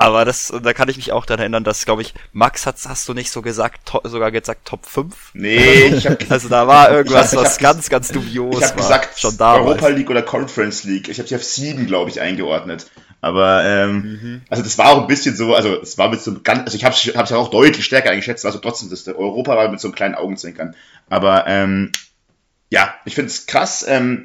aber das, da kann ich mich auch daran erinnern, dass, glaube ich, Max hat, hast du nicht so gesagt, to, sogar gesagt Top 5? Nee, ich hab, Also da war irgendwas, hab, was hab, ganz, ganz dubios ich hab war. gesagt, schon damals. Europa League oder Conference League. Ich habe sie auf 7, glaube ich, eingeordnet. Aber, ähm, mhm. also das war auch ein bisschen so, also es war mit so einem ganz, also ich habe es ja auch deutlich stärker eingeschätzt, also trotzdem, das Europa war mit so einem kleinen Augenzwinkern. Aber, ähm, ja, ich finde es krass. Ähm,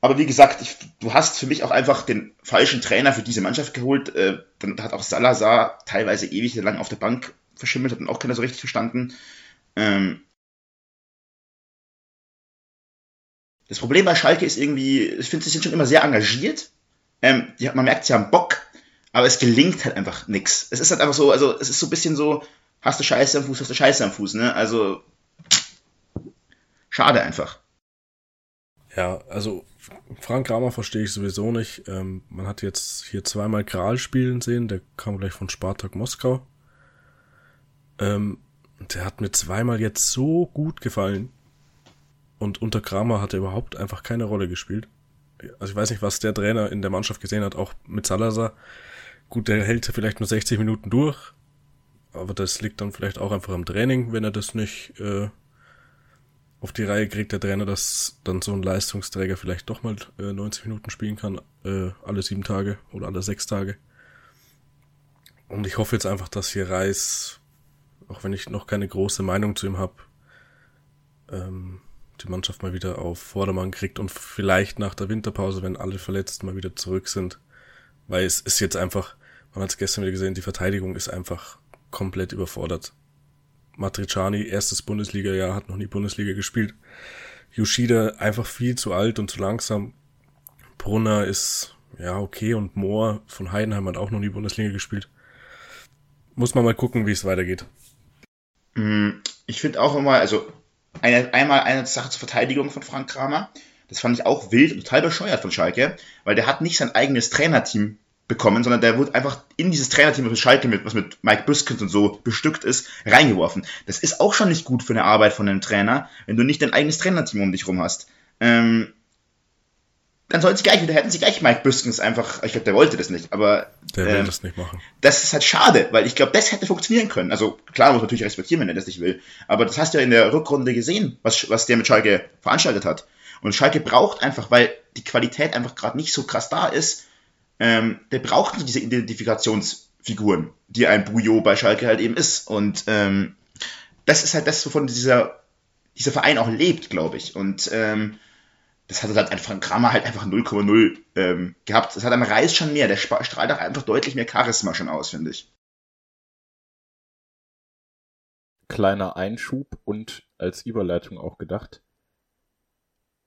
aber wie gesagt, ich, du hast für mich auch einfach den falschen Trainer für diese Mannschaft geholt. Äh, dann hat auch Salazar teilweise ewig lang auf der Bank verschimmelt, hat dann auch keiner so richtig verstanden. Ähm, das Problem bei Schalke ist irgendwie, ich finde, sie sind schon immer sehr engagiert. Ähm, die, man merkt, sie haben Bock, aber es gelingt halt einfach nix. Es ist halt einfach so, also es ist so ein bisschen so, hast du Scheiße am Fuß, hast du Scheiße am Fuß, ne? Also Schade einfach. Ja, also Frank Kramer verstehe ich sowieso nicht. Ähm, man hat jetzt hier zweimal Kral spielen sehen, der kam gleich von Spartak Moskau. Ähm, der hat mir zweimal jetzt so gut gefallen. Und unter Kramer hat er überhaupt einfach keine Rolle gespielt. Also ich weiß nicht, was der Trainer in der Mannschaft gesehen hat, auch mit Salazar. Gut, der hält vielleicht nur 60 Minuten durch, aber das liegt dann vielleicht auch einfach am Training, wenn er das nicht äh, auf die Reihe kriegt, der Trainer, dass dann so ein Leistungsträger vielleicht doch mal äh, 90 Minuten spielen kann, äh, alle sieben Tage oder alle sechs Tage. Und ich hoffe jetzt einfach, dass hier Reis, auch wenn ich noch keine große Meinung zu ihm habe, ähm, die Mannschaft mal wieder auf Vordermann kriegt und vielleicht nach der Winterpause, wenn alle Verletzten mal wieder zurück sind. Weil es ist jetzt einfach, man hat es gestern wieder gesehen, die Verteidigung ist einfach komplett überfordert. Matriciani, erstes Bundesliga-Jahr, hat noch nie Bundesliga gespielt. Yoshida einfach viel zu alt und zu langsam. Brunner ist ja okay und Mohr von Heidenheim hat auch noch nie Bundesliga gespielt. Muss man mal gucken, wie es weitergeht. Mm, ich finde auch immer, also eine, einmal eine Sache zur Verteidigung von Frank Kramer. Das fand ich auch wild und total bescheuert von Schalke, weil der hat nicht sein eigenes Trainerteam bekommen, sondern der wurde einfach in dieses Trainerteam, was mit Schalke mit, was mit Mike Büskens und so bestückt ist, reingeworfen. Das ist auch schon nicht gut für eine Arbeit von einem Trainer, wenn du nicht dein eigenes Trainerteam um dich rum hast. Ähm, dann sollten sie gleich wieder, hätten sie gleich Mike Büskens einfach, ich glaube, der wollte das nicht, aber Der will ähm, das nicht machen. das ist halt schade, weil ich glaube, das hätte funktionieren können. Also klar muss man natürlich respektieren, wenn er das nicht will. Aber das hast du ja in der Rückrunde gesehen, was, was der mit Schalke veranstaltet hat. Und Schalke braucht einfach, weil die Qualität einfach gerade nicht so krass da ist, ähm, der braucht so diese Identifikationsfiguren, die ein Bujo bei Schalke halt eben ist. Und ähm, das ist halt das, wovon dieser, dieser Verein auch lebt, glaube ich. Und ähm, das hat halt einfach Kramer halt einfach 0,0 ähm, gehabt. Das hat am Reis schon mehr. Der strahlt auch einfach deutlich mehr Charisma schon aus, finde ich. Kleiner Einschub und als Überleitung auch gedacht.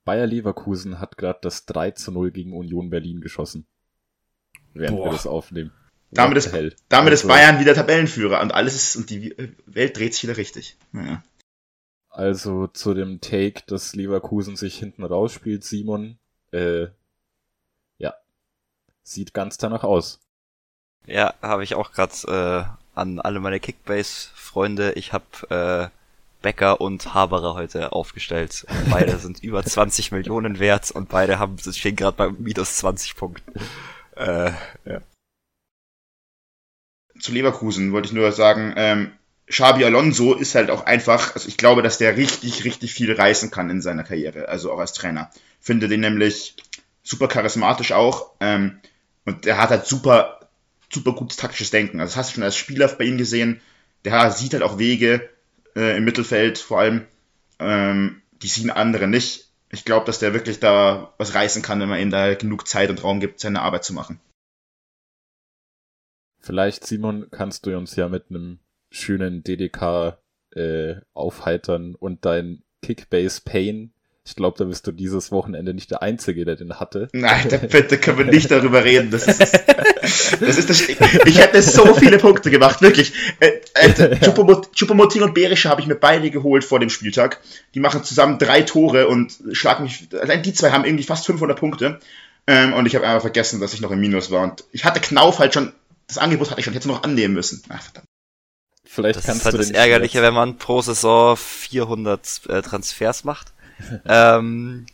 Bayer Leverkusen hat gerade das 3 zu 0 gegen Union Berlin geschossen. Während Boah. wir das aufnehmen. Damit ist, damit ist Also- Bayern wieder Tabellenführer und alles ist, und die Welt dreht sich wieder richtig. Naja. Also zu dem Take, dass Leverkusen sich hinten rausspielt, Simon, äh, ja, sieht ganz danach aus. Ja, habe ich auch gerade äh, an alle meine Kickbase-Freunde. Ich habe äh, Becker und Haberer heute aufgestellt. Beide sind über 20 Millionen wert und beide haben stehen gerade bei minus 20 Punkten. Äh, ja. Zu Leverkusen wollte ich nur sagen, ähm, Xabi Alonso ist halt auch einfach, also ich glaube, dass der richtig, richtig viel reißen kann in seiner Karriere, also auch als Trainer. Finde den nämlich super charismatisch auch ähm, und der hat halt super, super gutes taktisches Denken. Also das hast du schon als Spieler bei ihm gesehen. Der sieht halt auch Wege äh, im Mittelfeld vor allem, ähm, die sehen andere nicht. Ich glaube, dass der wirklich da was reißen kann, wenn man ihm da genug Zeit und Raum gibt, seine Arbeit zu machen. Vielleicht, Simon, kannst du uns ja mit einem schönen DDK äh, aufheitern und dein Kickbase Pain. Ich glaube, da bist du dieses Wochenende nicht der Einzige, der den hatte. Nein, da, bitte können wir nicht darüber reden. Das ist, das ist das, ich hätte so viele Punkte gemacht, wirklich. Äh, äh, Chupomoting und Berische habe ich mir beide geholt vor dem Spieltag. Die machen zusammen drei Tore und schlagen mich. Allein die zwei haben irgendwie fast 500 Punkte. Ähm, und ich habe einfach vergessen, dass ich noch im Minus war. Und ich hatte Knauf halt schon. Das Angebot hatte ich schon, hätte noch annehmen müssen. Ach, verdammt. Vielleicht Das kannst ist halt du das Ärgerliche, wenn man pro Saison 400 äh, Transfers macht. Ähm,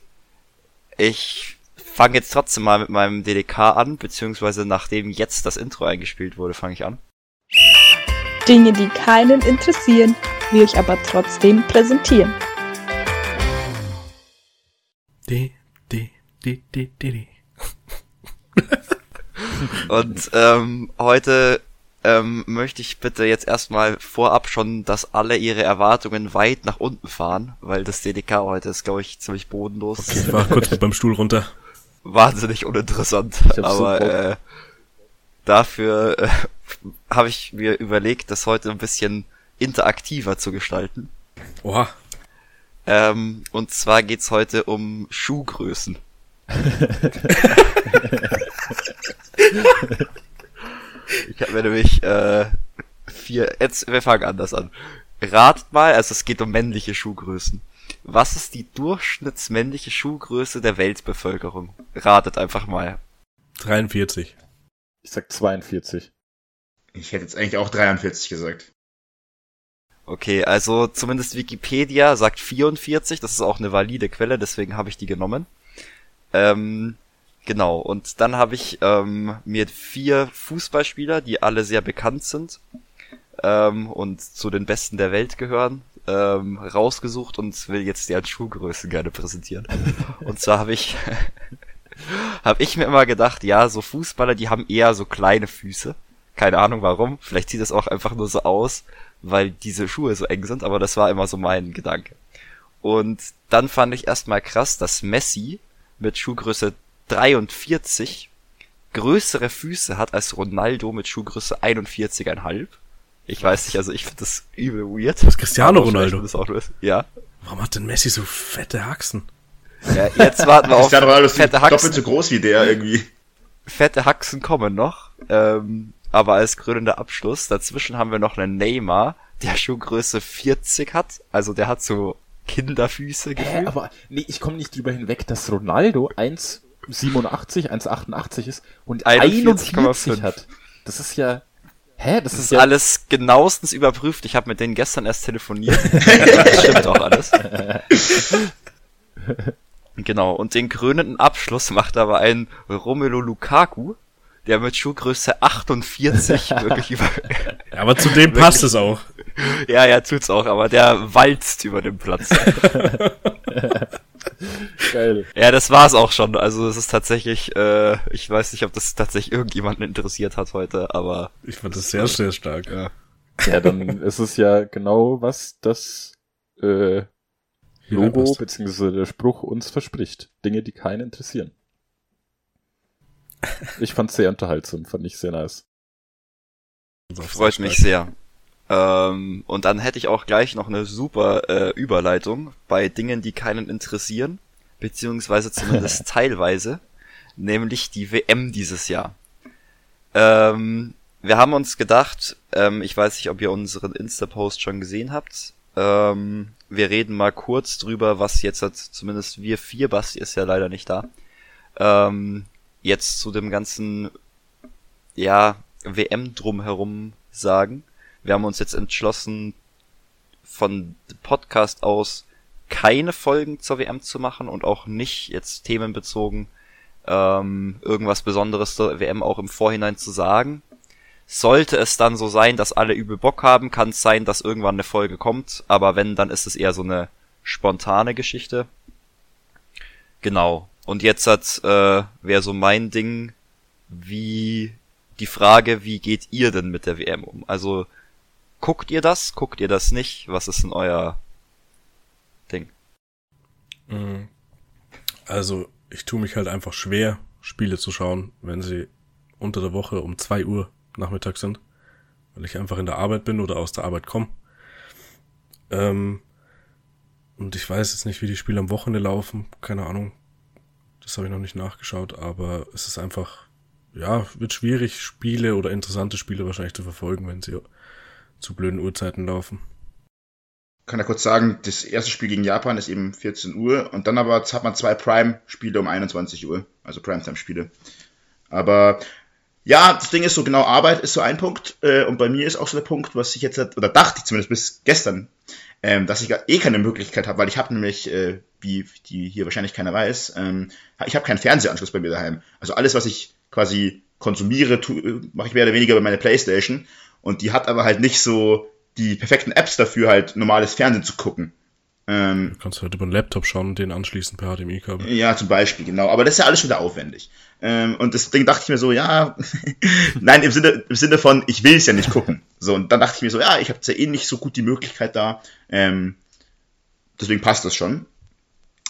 ich fange jetzt trotzdem mal mit meinem DDK an, beziehungsweise nachdem jetzt das Intro eingespielt wurde, fange ich an. Dinge, die keinen interessieren, wir euch aber trotzdem präsentieren. Die, die, die, die, die, die. Und ähm, heute ähm, möchte ich bitte jetzt erstmal vorab schon, dass alle ihre Erwartungen weit nach unten fahren, weil das DDK heute ist, glaube ich, ziemlich bodenlos. Okay, ich war kurz mit beim Stuhl runter. Wahnsinnig uninteressant. Aber äh, dafür äh, habe ich mir überlegt, das heute ein bisschen interaktiver zu gestalten. Oha. Ähm, und zwar geht's heute um Schuhgrößen. ich habe mir nämlich äh, vier. Jetzt, wir fangen anders an. Ratet mal, also es geht um männliche Schuhgrößen. Was ist die durchschnittsmännliche Schuhgröße der Weltbevölkerung? Ratet einfach mal. 43. Ich sag 42. Ich hätte jetzt eigentlich auch 43 gesagt. Okay, also zumindest Wikipedia sagt 44, das ist auch eine valide Quelle, deswegen habe ich die genommen. Ähm, genau, und dann habe ich ähm, mir vier Fußballspieler, die alle sehr bekannt sind ähm, und zu den Besten der Welt gehören, ähm, rausgesucht und will jetzt deren Schuhgrößen gerne präsentieren. Und zwar habe ich, habe ich mir immer gedacht, ja, so Fußballer, die haben eher so kleine Füße. Keine Ahnung warum. Vielleicht sieht es auch einfach nur so aus, weil diese Schuhe so eng sind, aber das war immer so mein Gedanke. Und dann fand ich erstmal krass, dass Messi mit Schuhgröße 43 größere Füße hat als Ronaldo mit Schuhgröße 41,5. Ich weiß nicht, also ich finde das übel weird. Das ist Cristiano Ronaldo. Das auch, ja. Warum hat denn Messi so fette Haxen? ja. Jetzt warten wir auf Cristiano Ronaldo ist fette doppelt Haxen. so groß wie der irgendwie. Fette Haxen kommen noch. Ähm, aber als krönender Abschluss, dazwischen haben wir noch einen Neymar, der Schuhgröße 40 hat. Also der hat so Kinderfüße gefühlt. aber nee, ich komme nicht drüber hinweg, dass Ronaldo 1,87, 1,88 ist und 41,5. 41 hat. Das ist ja. Hä? Das, Das ist, ist ja. alles genauestens überprüft. Ich habe mit denen gestern erst telefoniert. das stimmt auch alles. genau, und den krönenden Abschluss macht aber ein Romelu Lukaku, der mit Schuhgröße 48 wirklich über... Ja, aber zu dem passt es auch. ja, ja, tut's auch, aber der walzt über den Platz. Geil. Ja, das war's auch schon. Also es ist tatsächlich, äh, ich weiß nicht, ob das tatsächlich irgendjemanden interessiert hat heute, aber Ich fand das sehr, sehr stark. ja. Ja, dann ist es ja genau, was das äh, Logo beziehungsweise der Spruch uns verspricht. Dinge, die keinen interessieren. Ich fand's sehr unterhaltsam, fand ich sehr nice. Freut mich sehr. Ähm, und dann hätte ich auch gleich noch eine super äh, Überleitung bei Dingen, die keinen interessieren, beziehungsweise zumindest teilweise, nämlich die WM dieses Jahr. Ähm, wir haben uns gedacht, ähm, ich weiß nicht, ob ihr unseren Insta-Post schon gesehen habt, ähm, wir reden mal kurz drüber, was jetzt hat, zumindest wir vier, Basti ist ja leider nicht da, ähm, jetzt zu dem ganzen, ja, WM drumherum sagen. Wir haben uns jetzt entschlossen, von Podcast aus keine Folgen zur WM zu machen und auch nicht jetzt themenbezogen ähm, irgendwas Besonderes zur WM auch im Vorhinein zu sagen. Sollte es dann so sein, dass alle übel Bock haben, kann es sein, dass irgendwann eine Folge kommt, aber wenn, dann ist es eher so eine spontane Geschichte. Genau. Und jetzt hat äh, wäre so mein Ding, wie die Frage, wie geht ihr denn mit der WM um? Also guckt ihr das? Guckt ihr das nicht? Was ist denn euer Ding? Mhm. Also, ich tue mich halt einfach schwer, Spiele zu schauen, wenn sie unter der Woche um zwei Uhr Nachmittag sind, weil ich einfach in der Arbeit bin oder aus der Arbeit komme. Ähm, und ich weiß jetzt nicht, wie die Spiele am Wochenende laufen, keine Ahnung. Das habe ich noch nicht nachgeschaut, aber es ist einfach, ja, wird schwierig, Spiele oder interessante Spiele wahrscheinlich zu verfolgen, wenn sie zu blöden Uhrzeiten laufen. Kann ja kurz sagen, das erste Spiel gegen Japan ist eben 14 Uhr und dann aber hat man zwei Prime-Spiele um 21 Uhr, also Primetime-Spiele. Aber ja, das Ding ist so genau, Arbeit ist so ein Punkt äh, und bei mir ist auch so der Punkt, was ich jetzt, oder dachte ich zumindest bis gestern, ähm, dass ich eh keine Möglichkeit habe, weil ich habe nämlich, äh, wie die hier wahrscheinlich keiner weiß, ähm, ich habe keinen Fernsehanschluss bei mir daheim. Also alles, was ich quasi konsumiere, mache ich mehr oder weniger bei meiner Playstation und die hat aber halt nicht so die perfekten Apps dafür, halt normales Fernsehen zu gucken. Ähm, Du kannst halt über den Laptop schauen und den anschließen per HDMI-Kabel. ja, zum Beispiel, genau. Aber das ist ja alles schon wieder aufwendig. Ähm, und deswegen dachte ich mir so, ja, nein, im Sinne, im Sinne von, ich will es ja nicht gucken. So, und dann dachte ich mir so, ja, ich habe ja eh nicht so gut die Möglichkeit da. Ähm, deswegen passt das schon.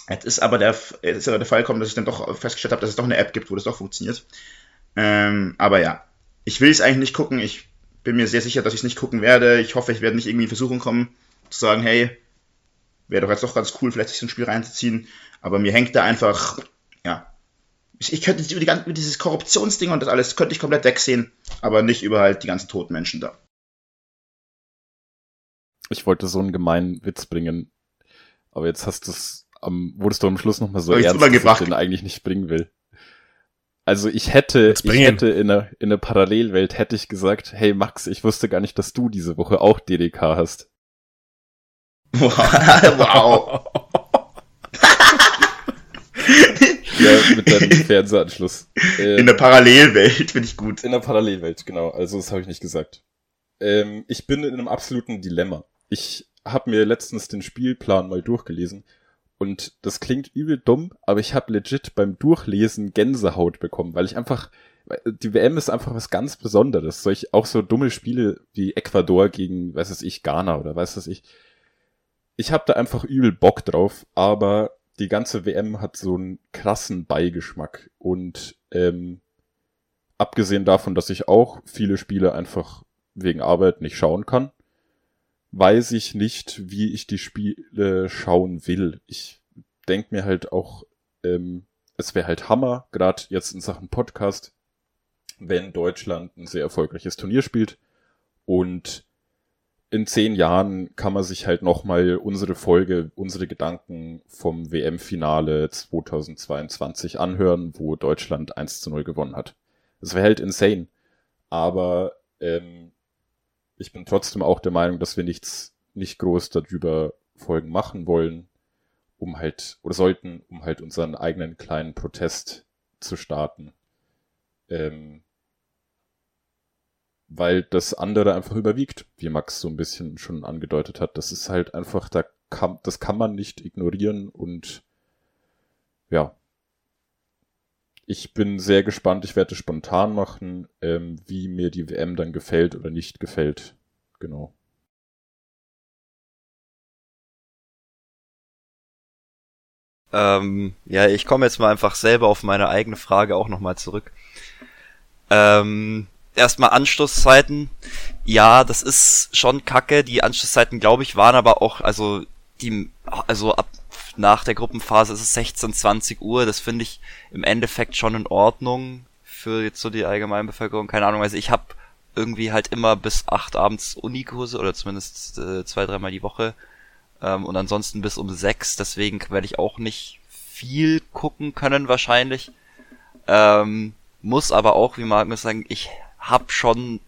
Jetzt ist aber der, jetzt ist aber der Fall gekommen, dass ich dann doch festgestellt habe, dass es doch eine App gibt, wo das doch funktioniert. Ähm, aber ja, ich will es eigentlich nicht gucken. Ich bin mir sehr sicher, dass ich es nicht gucken werde. Ich hoffe, ich werde nicht irgendwie in Versuchung kommen, zu sagen, hey, wäre doch jetzt doch ganz cool, vielleicht sich so ein Spiel reinzuziehen. Aber mir hängt da einfach, ja. Ich, ich könnte über, die, ganze- über dieses Korruptionsding und das alles könnte ich komplett wegsehen, aber nicht über halt die ganzen toten Menschen da. Ich wollte so einen gemeinen Witz bringen, aber jetzt hast du es am, wurdest du am Schluss nochmal so Hab ernst, dass ich den eigentlich nicht bringen will. Also ich hätte, ich hätte in einer, in einer Parallelwelt hätte ich gesagt, hey Max, ich wusste gar nicht, dass du diese Woche auch DDK hast. wow. Ja, mit deinem Fernsehanschluss. Äh, In der Parallelwelt finde ich gut. in der Parallelwelt, genau. Also das habe ich nicht gesagt. Ähm, ich bin in einem absoluten Dilemma. Ich habe mir letztens den Spielplan mal durchgelesen und das klingt übel dumm, aber ich habe legit beim Durchlesen Gänsehaut bekommen, weil ich einfach die WM ist einfach was ganz Besonderes. Solch auch so dumme Spiele wie Ecuador gegen, weiß es ich, Ghana oder weiß es ich. Ich habe da einfach übel Bock drauf, aber die ganze WM hat so einen krassen Beigeschmack und ähm, abgesehen davon, dass ich auch viele Spiele einfach wegen Arbeit nicht schauen kann, weiß ich nicht, wie ich die Spiele schauen will. Ich denk mir halt auch, ähm, es wäre halt Hammer, gerade jetzt in Sachen Podcast, wenn Deutschland ein sehr erfolgreiches Turnier spielt und in zehn Jahren kann man sich halt nochmal unsere Folge, unsere Gedanken vom WM-Finale 2022 anhören, wo Deutschland 1 zu 0 gewonnen hat. Das wäre halt insane. Aber ähm, ich bin trotzdem auch der Meinung, dass wir nichts, nicht groß darüber Folgen machen wollen, um halt, oder sollten, um halt unseren eigenen kleinen Protest zu starten. Ähm, weil das andere einfach überwiegt, wie Max so ein bisschen schon angedeutet hat. Das ist halt einfach, da kann, das kann man nicht ignorieren und ja. Ich bin sehr gespannt, ich werde spontan machen, ähm, wie mir die WM dann gefällt oder nicht gefällt. Genau. Ähm, ja, ich komme jetzt mal einfach selber auf meine eigene Frage auch nochmal zurück. Ähm, erstmal Anschlusszeiten. Ja, das ist schon kacke. Die Anschlusszeiten, glaube ich, waren aber auch, also die, also ab nach der Gruppenphase ist es 16, 20 Uhr. Das finde ich im Endeffekt schon in Ordnung für jetzt so die Allgemeinbevölkerung. Keine Ahnung, also ich habe irgendwie halt immer bis acht abends Unikurse oder zumindest äh, zwei, dreimal die Woche ähm, und ansonsten bis um sechs. Deswegen werde ich auch nicht viel gucken können wahrscheinlich. Ähm, muss aber auch, wie Magnus sagen, ich hab schon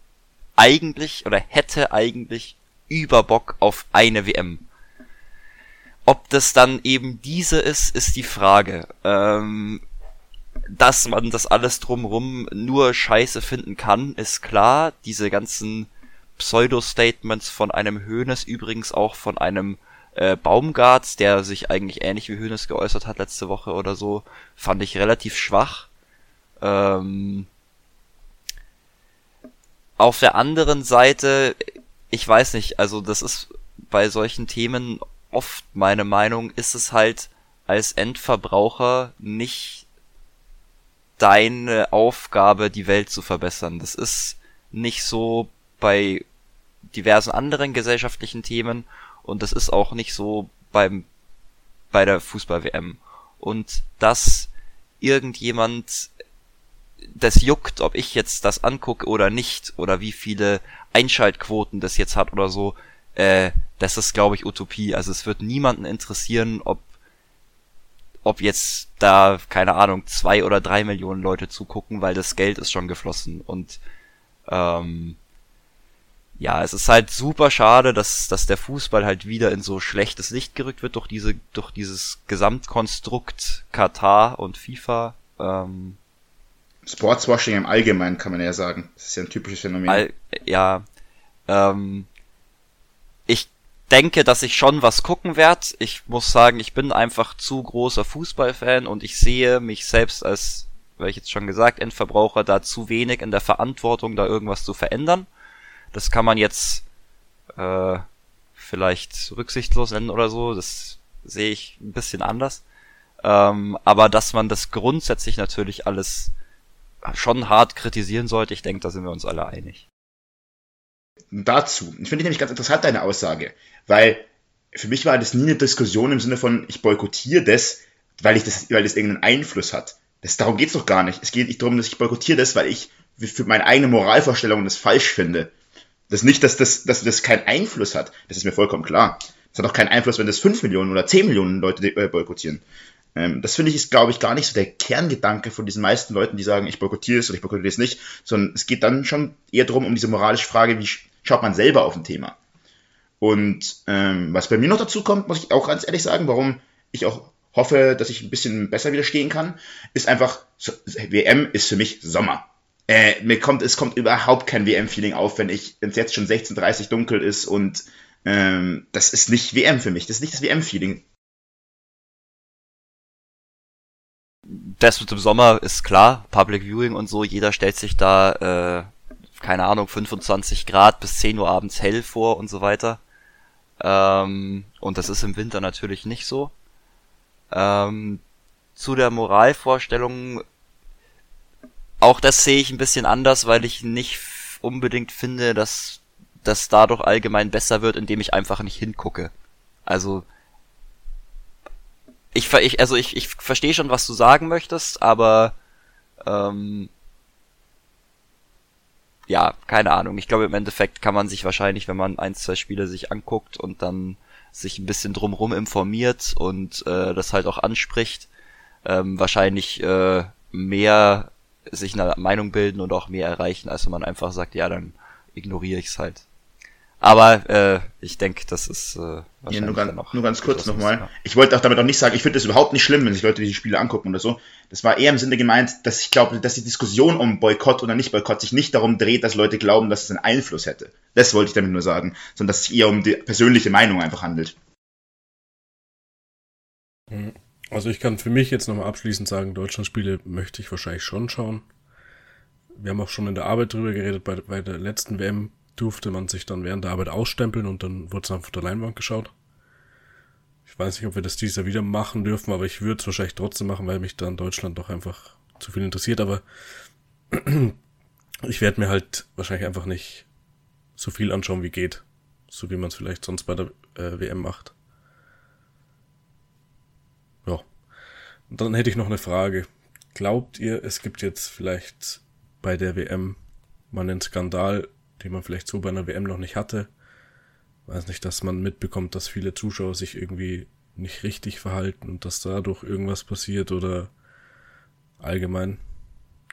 eigentlich oder hätte eigentlich über Bock auf eine WM. Ob das dann eben diese ist, ist die Frage. Ähm, dass man das alles drumrum nur scheiße finden kann, ist klar. Diese ganzen Pseudo-Statements von einem Hönes, übrigens auch von einem äh, Baumgart, der sich eigentlich ähnlich wie Hönes geäußert hat letzte Woche oder so, fand ich relativ schwach. Ähm, auf der anderen Seite, ich weiß nicht, also das ist bei solchen Themen oft meine Meinung, ist es halt als Endverbraucher nicht deine Aufgabe, die Welt zu verbessern. Das ist nicht so bei diversen anderen gesellschaftlichen Themen und das ist auch nicht so beim bei der Fußball-WM. Und dass irgendjemand das juckt, ob ich jetzt das angucke oder nicht, oder wie viele Einschaltquoten das jetzt hat oder so, äh, das ist, glaube ich, Utopie. Also es wird niemanden interessieren, ob ob jetzt da, keine Ahnung, zwei oder drei Millionen Leute zugucken, weil das Geld ist schon geflossen. Und ähm, ja, es ist halt super schade, dass, dass der Fußball halt wieder in so schlechtes Licht gerückt wird durch diese, durch dieses Gesamtkonstrukt Katar und FIFA. Ähm, Sportswashing im Allgemeinen kann man ja sagen. Das ist ja ein typisches Phänomen. All, ja, ähm, denke, dass ich schon was gucken werde. Ich muss sagen, ich bin einfach zu großer Fußballfan und ich sehe mich selbst als, weil ich jetzt schon gesagt, Endverbraucher da zu wenig in der Verantwortung, da irgendwas zu verändern. Das kann man jetzt äh, vielleicht rücksichtslos nennen oder so. Das sehe ich ein bisschen anders. Ähm, aber dass man das grundsätzlich natürlich alles schon hart kritisieren sollte, ich denke, da sind wir uns alle einig. Dazu, ich finde nämlich ganz interessant deine Aussage, weil für mich war das nie eine Diskussion im Sinne von, ich boykottiere das, weil ich das, weil das irgendeinen Einfluss hat. Das, darum geht's doch gar nicht. Es geht nicht darum, dass ich boykottiere das, weil ich für meine eigene Moralvorstellung das falsch finde. Das nicht, dass das, dass das keinen Einfluss hat. Das ist mir vollkommen klar. Es hat auch keinen Einfluss, wenn das 5 Millionen oder 10 Millionen Leute äh, boykottieren. Ähm, das finde ich ist, glaube ich, gar nicht so der Kerngedanke von diesen meisten Leuten, die sagen, ich boykottiere es oder ich boykottiere es nicht, sondern es geht dann schon eher darum, um diese moralische Frage, wie schaut man selber auf ein Thema. Und ähm, was bei mir noch dazu kommt, muss ich auch ganz ehrlich sagen, warum ich auch hoffe, dass ich ein bisschen besser widerstehen kann, ist einfach, WM ist für mich Sommer. Äh, mir kommt, es kommt überhaupt kein WM-Feeling auf, wenn ich, wenn es jetzt schon 16.30 dunkel ist und ähm, das ist nicht WM für mich, das ist nicht das WM-Feeling. Das mit dem Sommer ist klar, Public Viewing und so, jeder stellt sich da, äh, keine Ahnung, 25 Grad bis 10 Uhr abends hell vor und so weiter. Ähm, und das ist im Winter natürlich nicht so. Ähm, zu der Moralvorstellung, auch das sehe ich ein bisschen anders, weil ich nicht unbedingt finde, dass das dadurch allgemein besser wird, indem ich einfach nicht hingucke. Also ich, ich also ich, ich verstehe schon, was du sagen möchtest, aber ähm, ja, keine Ahnung. Ich glaube, im Endeffekt kann man sich wahrscheinlich, wenn man ein, zwei Spiele sich anguckt und dann sich ein bisschen drumrum informiert und äh, das halt auch anspricht, ähm, wahrscheinlich äh, mehr sich eine Meinung bilden und auch mehr erreichen, als wenn man einfach sagt, ja, dann ignoriere ich es halt. Aber äh, ich denke, das ist äh, ja, nur, ganz, nur ganz kurz nochmal. Ich wollte auch damit auch nicht sagen, ich finde es überhaupt nicht schlimm, wenn sich Leute die Spiele angucken oder so. Das war eher im Sinne gemeint, dass ich glaube, dass die Diskussion um Boykott oder nicht Boykott sich nicht darum dreht, dass Leute glauben, dass es einen Einfluss hätte. Das wollte ich damit nur sagen, sondern dass es sich eher um die persönliche Meinung einfach handelt. Mhm. Also ich kann für mich jetzt nochmal abschließend sagen, Deutschlandspiele möchte ich wahrscheinlich schon schauen. Wir haben auch schon in der Arbeit drüber geredet, bei, bei der letzten WM durfte man sich dann während der Arbeit ausstempeln und dann wurde es einfach auf der Leinwand geschaut. Ich weiß nicht, ob wir das dieses Jahr wieder machen dürfen, aber ich würde es wahrscheinlich trotzdem machen, weil mich dann Deutschland doch einfach zu viel interessiert. Aber ich werde mir halt wahrscheinlich einfach nicht so viel anschauen, wie geht. So wie man es vielleicht sonst bei der äh, WM macht. Ja. Und dann hätte ich noch eine Frage. Glaubt ihr, es gibt jetzt vielleicht bei der WM mal einen Skandal, den man vielleicht so bei einer WM noch nicht hatte. Weiß nicht, dass man mitbekommt, dass viele Zuschauer sich irgendwie nicht richtig verhalten und dass dadurch irgendwas passiert oder allgemein.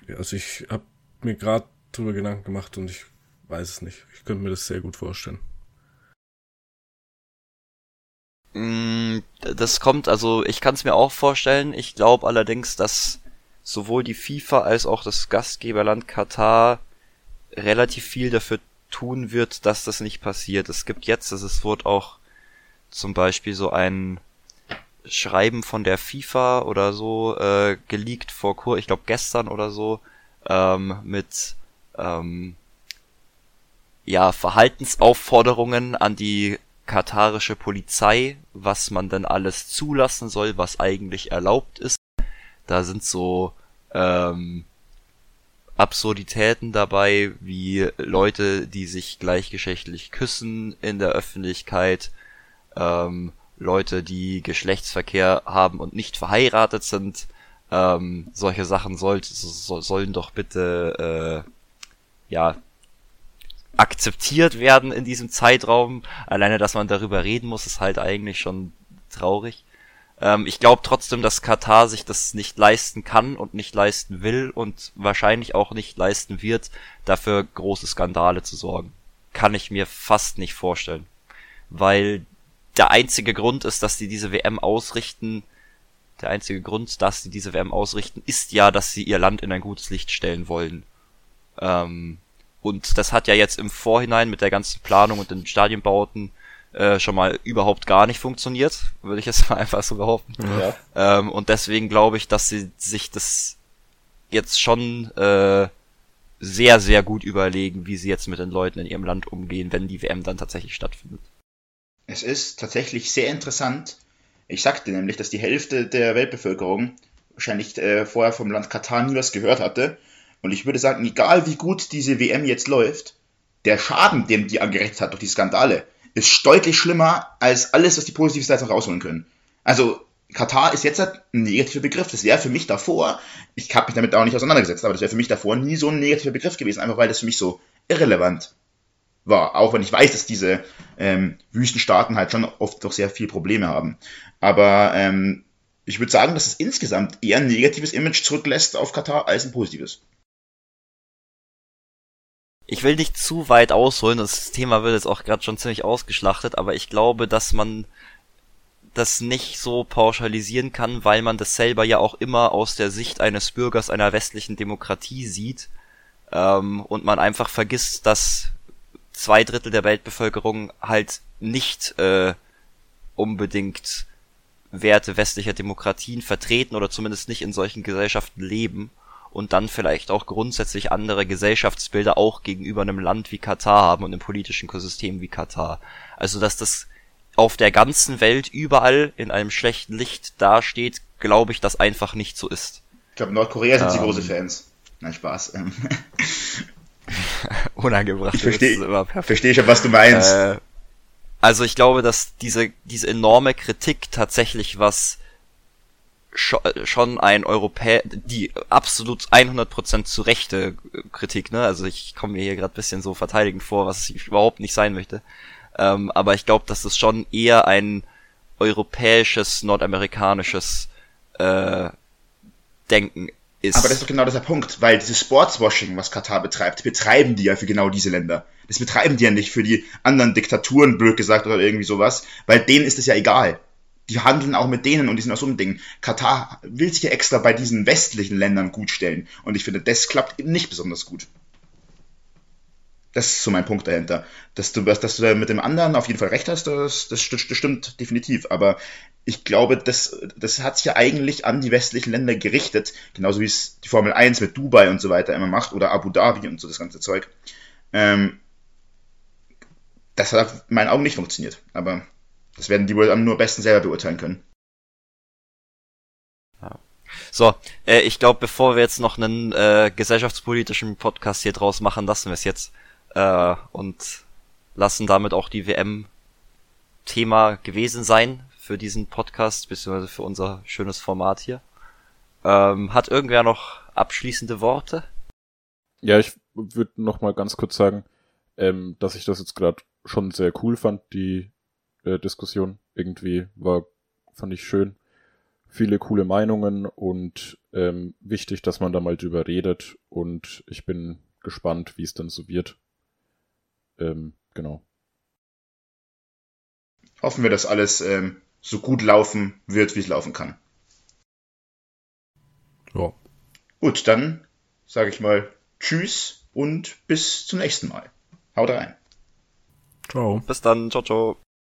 Also ich habe mir gerade drüber Gedanken gemacht und ich weiß es nicht. Ich könnte mir das sehr gut vorstellen. Mm, das kommt, also ich kann es mir auch vorstellen. Ich glaube allerdings, dass sowohl die FIFA als auch das Gastgeberland Katar relativ viel dafür tun wird, dass das nicht passiert. Es gibt jetzt, es wurde auch zum Beispiel so ein Schreiben von der FIFA oder so äh, geleakt vor Kur, ich glaube gestern oder so, ähm, mit ähm, ja Verhaltensaufforderungen an die katarische Polizei, was man denn alles zulassen soll, was eigentlich erlaubt ist. Da sind so ähm, Absurditäten dabei, wie Leute, die sich gleichgeschlechtlich küssen in der Öffentlichkeit, ähm, Leute, die Geschlechtsverkehr haben und nicht verheiratet sind. Ähm, solche Sachen soll, so, sollen doch bitte äh, ja akzeptiert werden in diesem Zeitraum. Alleine, dass man darüber reden muss, ist halt eigentlich schon traurig. Ähm, ich glaube trotzdem, dass Katar sich das nicht leisten kann und nicht leisten will und wahrscheinlich auch nicht leisten wird, dafür große Skandale zu sorgen. Kann ich mir fast nicht vorstellen. Weil der einzige Grund ist, dass die diese WM ausrichten, der einzige Grund, dass sie diese WM ausrichten, ist ja, dass sie ihr Land in ein gutes Licht stellen wollen. Ähm, und das hat ja jetzt im Vorhinein mit der ganzen Planung und den Stadienbauten äh, schon mal überhaupt gar nicht funktioniert, würde ich jetzt mal einfach so behaupten. Ja. Ähm, und deswegen glaube ich, dass sie sich das jetzt schon äh, sehr, sehr gut überlegen, wie sie jetzt mit den Leuten in ihrem Land umgehen, wenn die WM dann tatsächlich stattfindet. Es ist tatsächlich sehr interessant. Ich sagte nämlich, dass die Hälfte der Weltbevölkerung wahrscheinlich äh, vorher vom Land Katar nie was gehört hatte. Und ich würde sagen, egal wie gut diese WM jetzt läuft, der Schaden, den die angerichtet hat durch die Skandale, ist deutlich schlimmer als alles, was die positiven Seiten rausholen können. Also Katar ist jetzt ein negativer Begriff. Das wäre für mich davor, ich habe mich damit auch nicht auseinandergesetzt, aber das wäre für mich davor nie so ein negativer Begriff gewesen, einfach weil das für mich so irrelevant war. Auch wenn ich weiß, dass diese ähm, Wüstenstaaten halt schon oft doch sehr viele Probleme haben. Aber ähm, ich würde sagen, dass es insgesamt eher ein negatives Image zurücklässt auf Katar als ein positives. Ich will nicht zu weit ausholen, das Thema wird jetzt auch gerade schon ziemlich ausgeschlachtet, aber ich glaube, dass man das nicht so pauschalisieren kann, weil man das selber ja auch immer aus der Sicht eines Bürgers einer westlichen Demokratie sieht ähm, und man einfach vergisst, dass zwei Drittel der Weltbevölkerung halt nicht äh, unbedingt Werte westlicher Demokratien vertreten oder zumindest nicht in solchen Gesellschaften leben und dann vielleicht auch grundsätzlich andere Gesellschaftsbilder auch gegenüber einem Land wie Katar haben und einem politischen System wie Katar. Also dass das auf der ganzen Welt überall in einem schlechten Licht dasteht, glaube ich, dass einfach nicht so ist. Ich glaube, Nordkorea sind ähm, sie große Fans. Nein, Spaß. Unangebracht. Verstehe versteh schon, was du meinst. Äh, also ich glaube, dass diese, diese enorme Kritik tatsächlich was schon ein Europäer, die absolut 100% zu Rechte Kritik, ne? Also ich komme mir hier gerade bisschen so verteidigend vor, was ich überhaupt nicht sein möchte. Ähm, aber ich glaube, dass es schon eher ein europäisches, nordamerikanisches äh, Denken ist. Aber das ist doch genau dieser Punkt, weil dieses Sportswashing, was Katar betreibt, betreiben die ja für genau diese Länder. Das betreiben die ja nicht für die anderen Diktaturen, blöd gesagt, oder irgendwie sowas, weil denen ist es ja egal die handeln auch mit denen und die sind aus so Ding. Katar will sich ja extra bei diesen westlichen Ländern gut stellen. Und ich finde, das klappt eben nicht besonders gut. Das ist so mein Punkt dahinter. Dass du, dass du mit dem anderen auf jeden Fall recht hast, das, das, das stimmt definitiv. Aber ich glaube, das, das hat sich ja eigentlich an die westlichen Länder gerichtet. Genauso wie es die Formel 1 mit Dubai und so weiter immer macht oder Abu Dhabi und so das ganze Zeug. Ähm, das hat in meinen Augen nicht funktioniert. Aber das werden die wohl am nur besten selber beurteilen können. So, äh, ich glaube, bevor wir jetzt noch einen äh, gesellschaftspolitischen Podcast hier draus machen, lassen wir es jetzt äh, und lassen damit auch die WM-Thema gewesen sein für diesen Podcast, beziehungsweise für unser schönes Format hier. Ähm, hat irgendwer noch abschließende Worte? Ja, ich würde noch mal ganz kurz sagen, ähm, dass ich das jetzt gerade schon sehr cool fand, die äh, Diskussion. Irgendwie war, fand ich schön. Viele coole Meinungen und ähm, wichtig, dass man da mal drüber redet und ich bin gespannt, wie es dann so wird. Ähm, genau. Hoffen wir, dass alles ähm, so gut laufen wird, wie es laufen kann. Ja. Gut, dann sage ich mal Tschüss und bis zum nächsten Mal. Haut rein. Ciao. Bis dann. Ciao, ciao.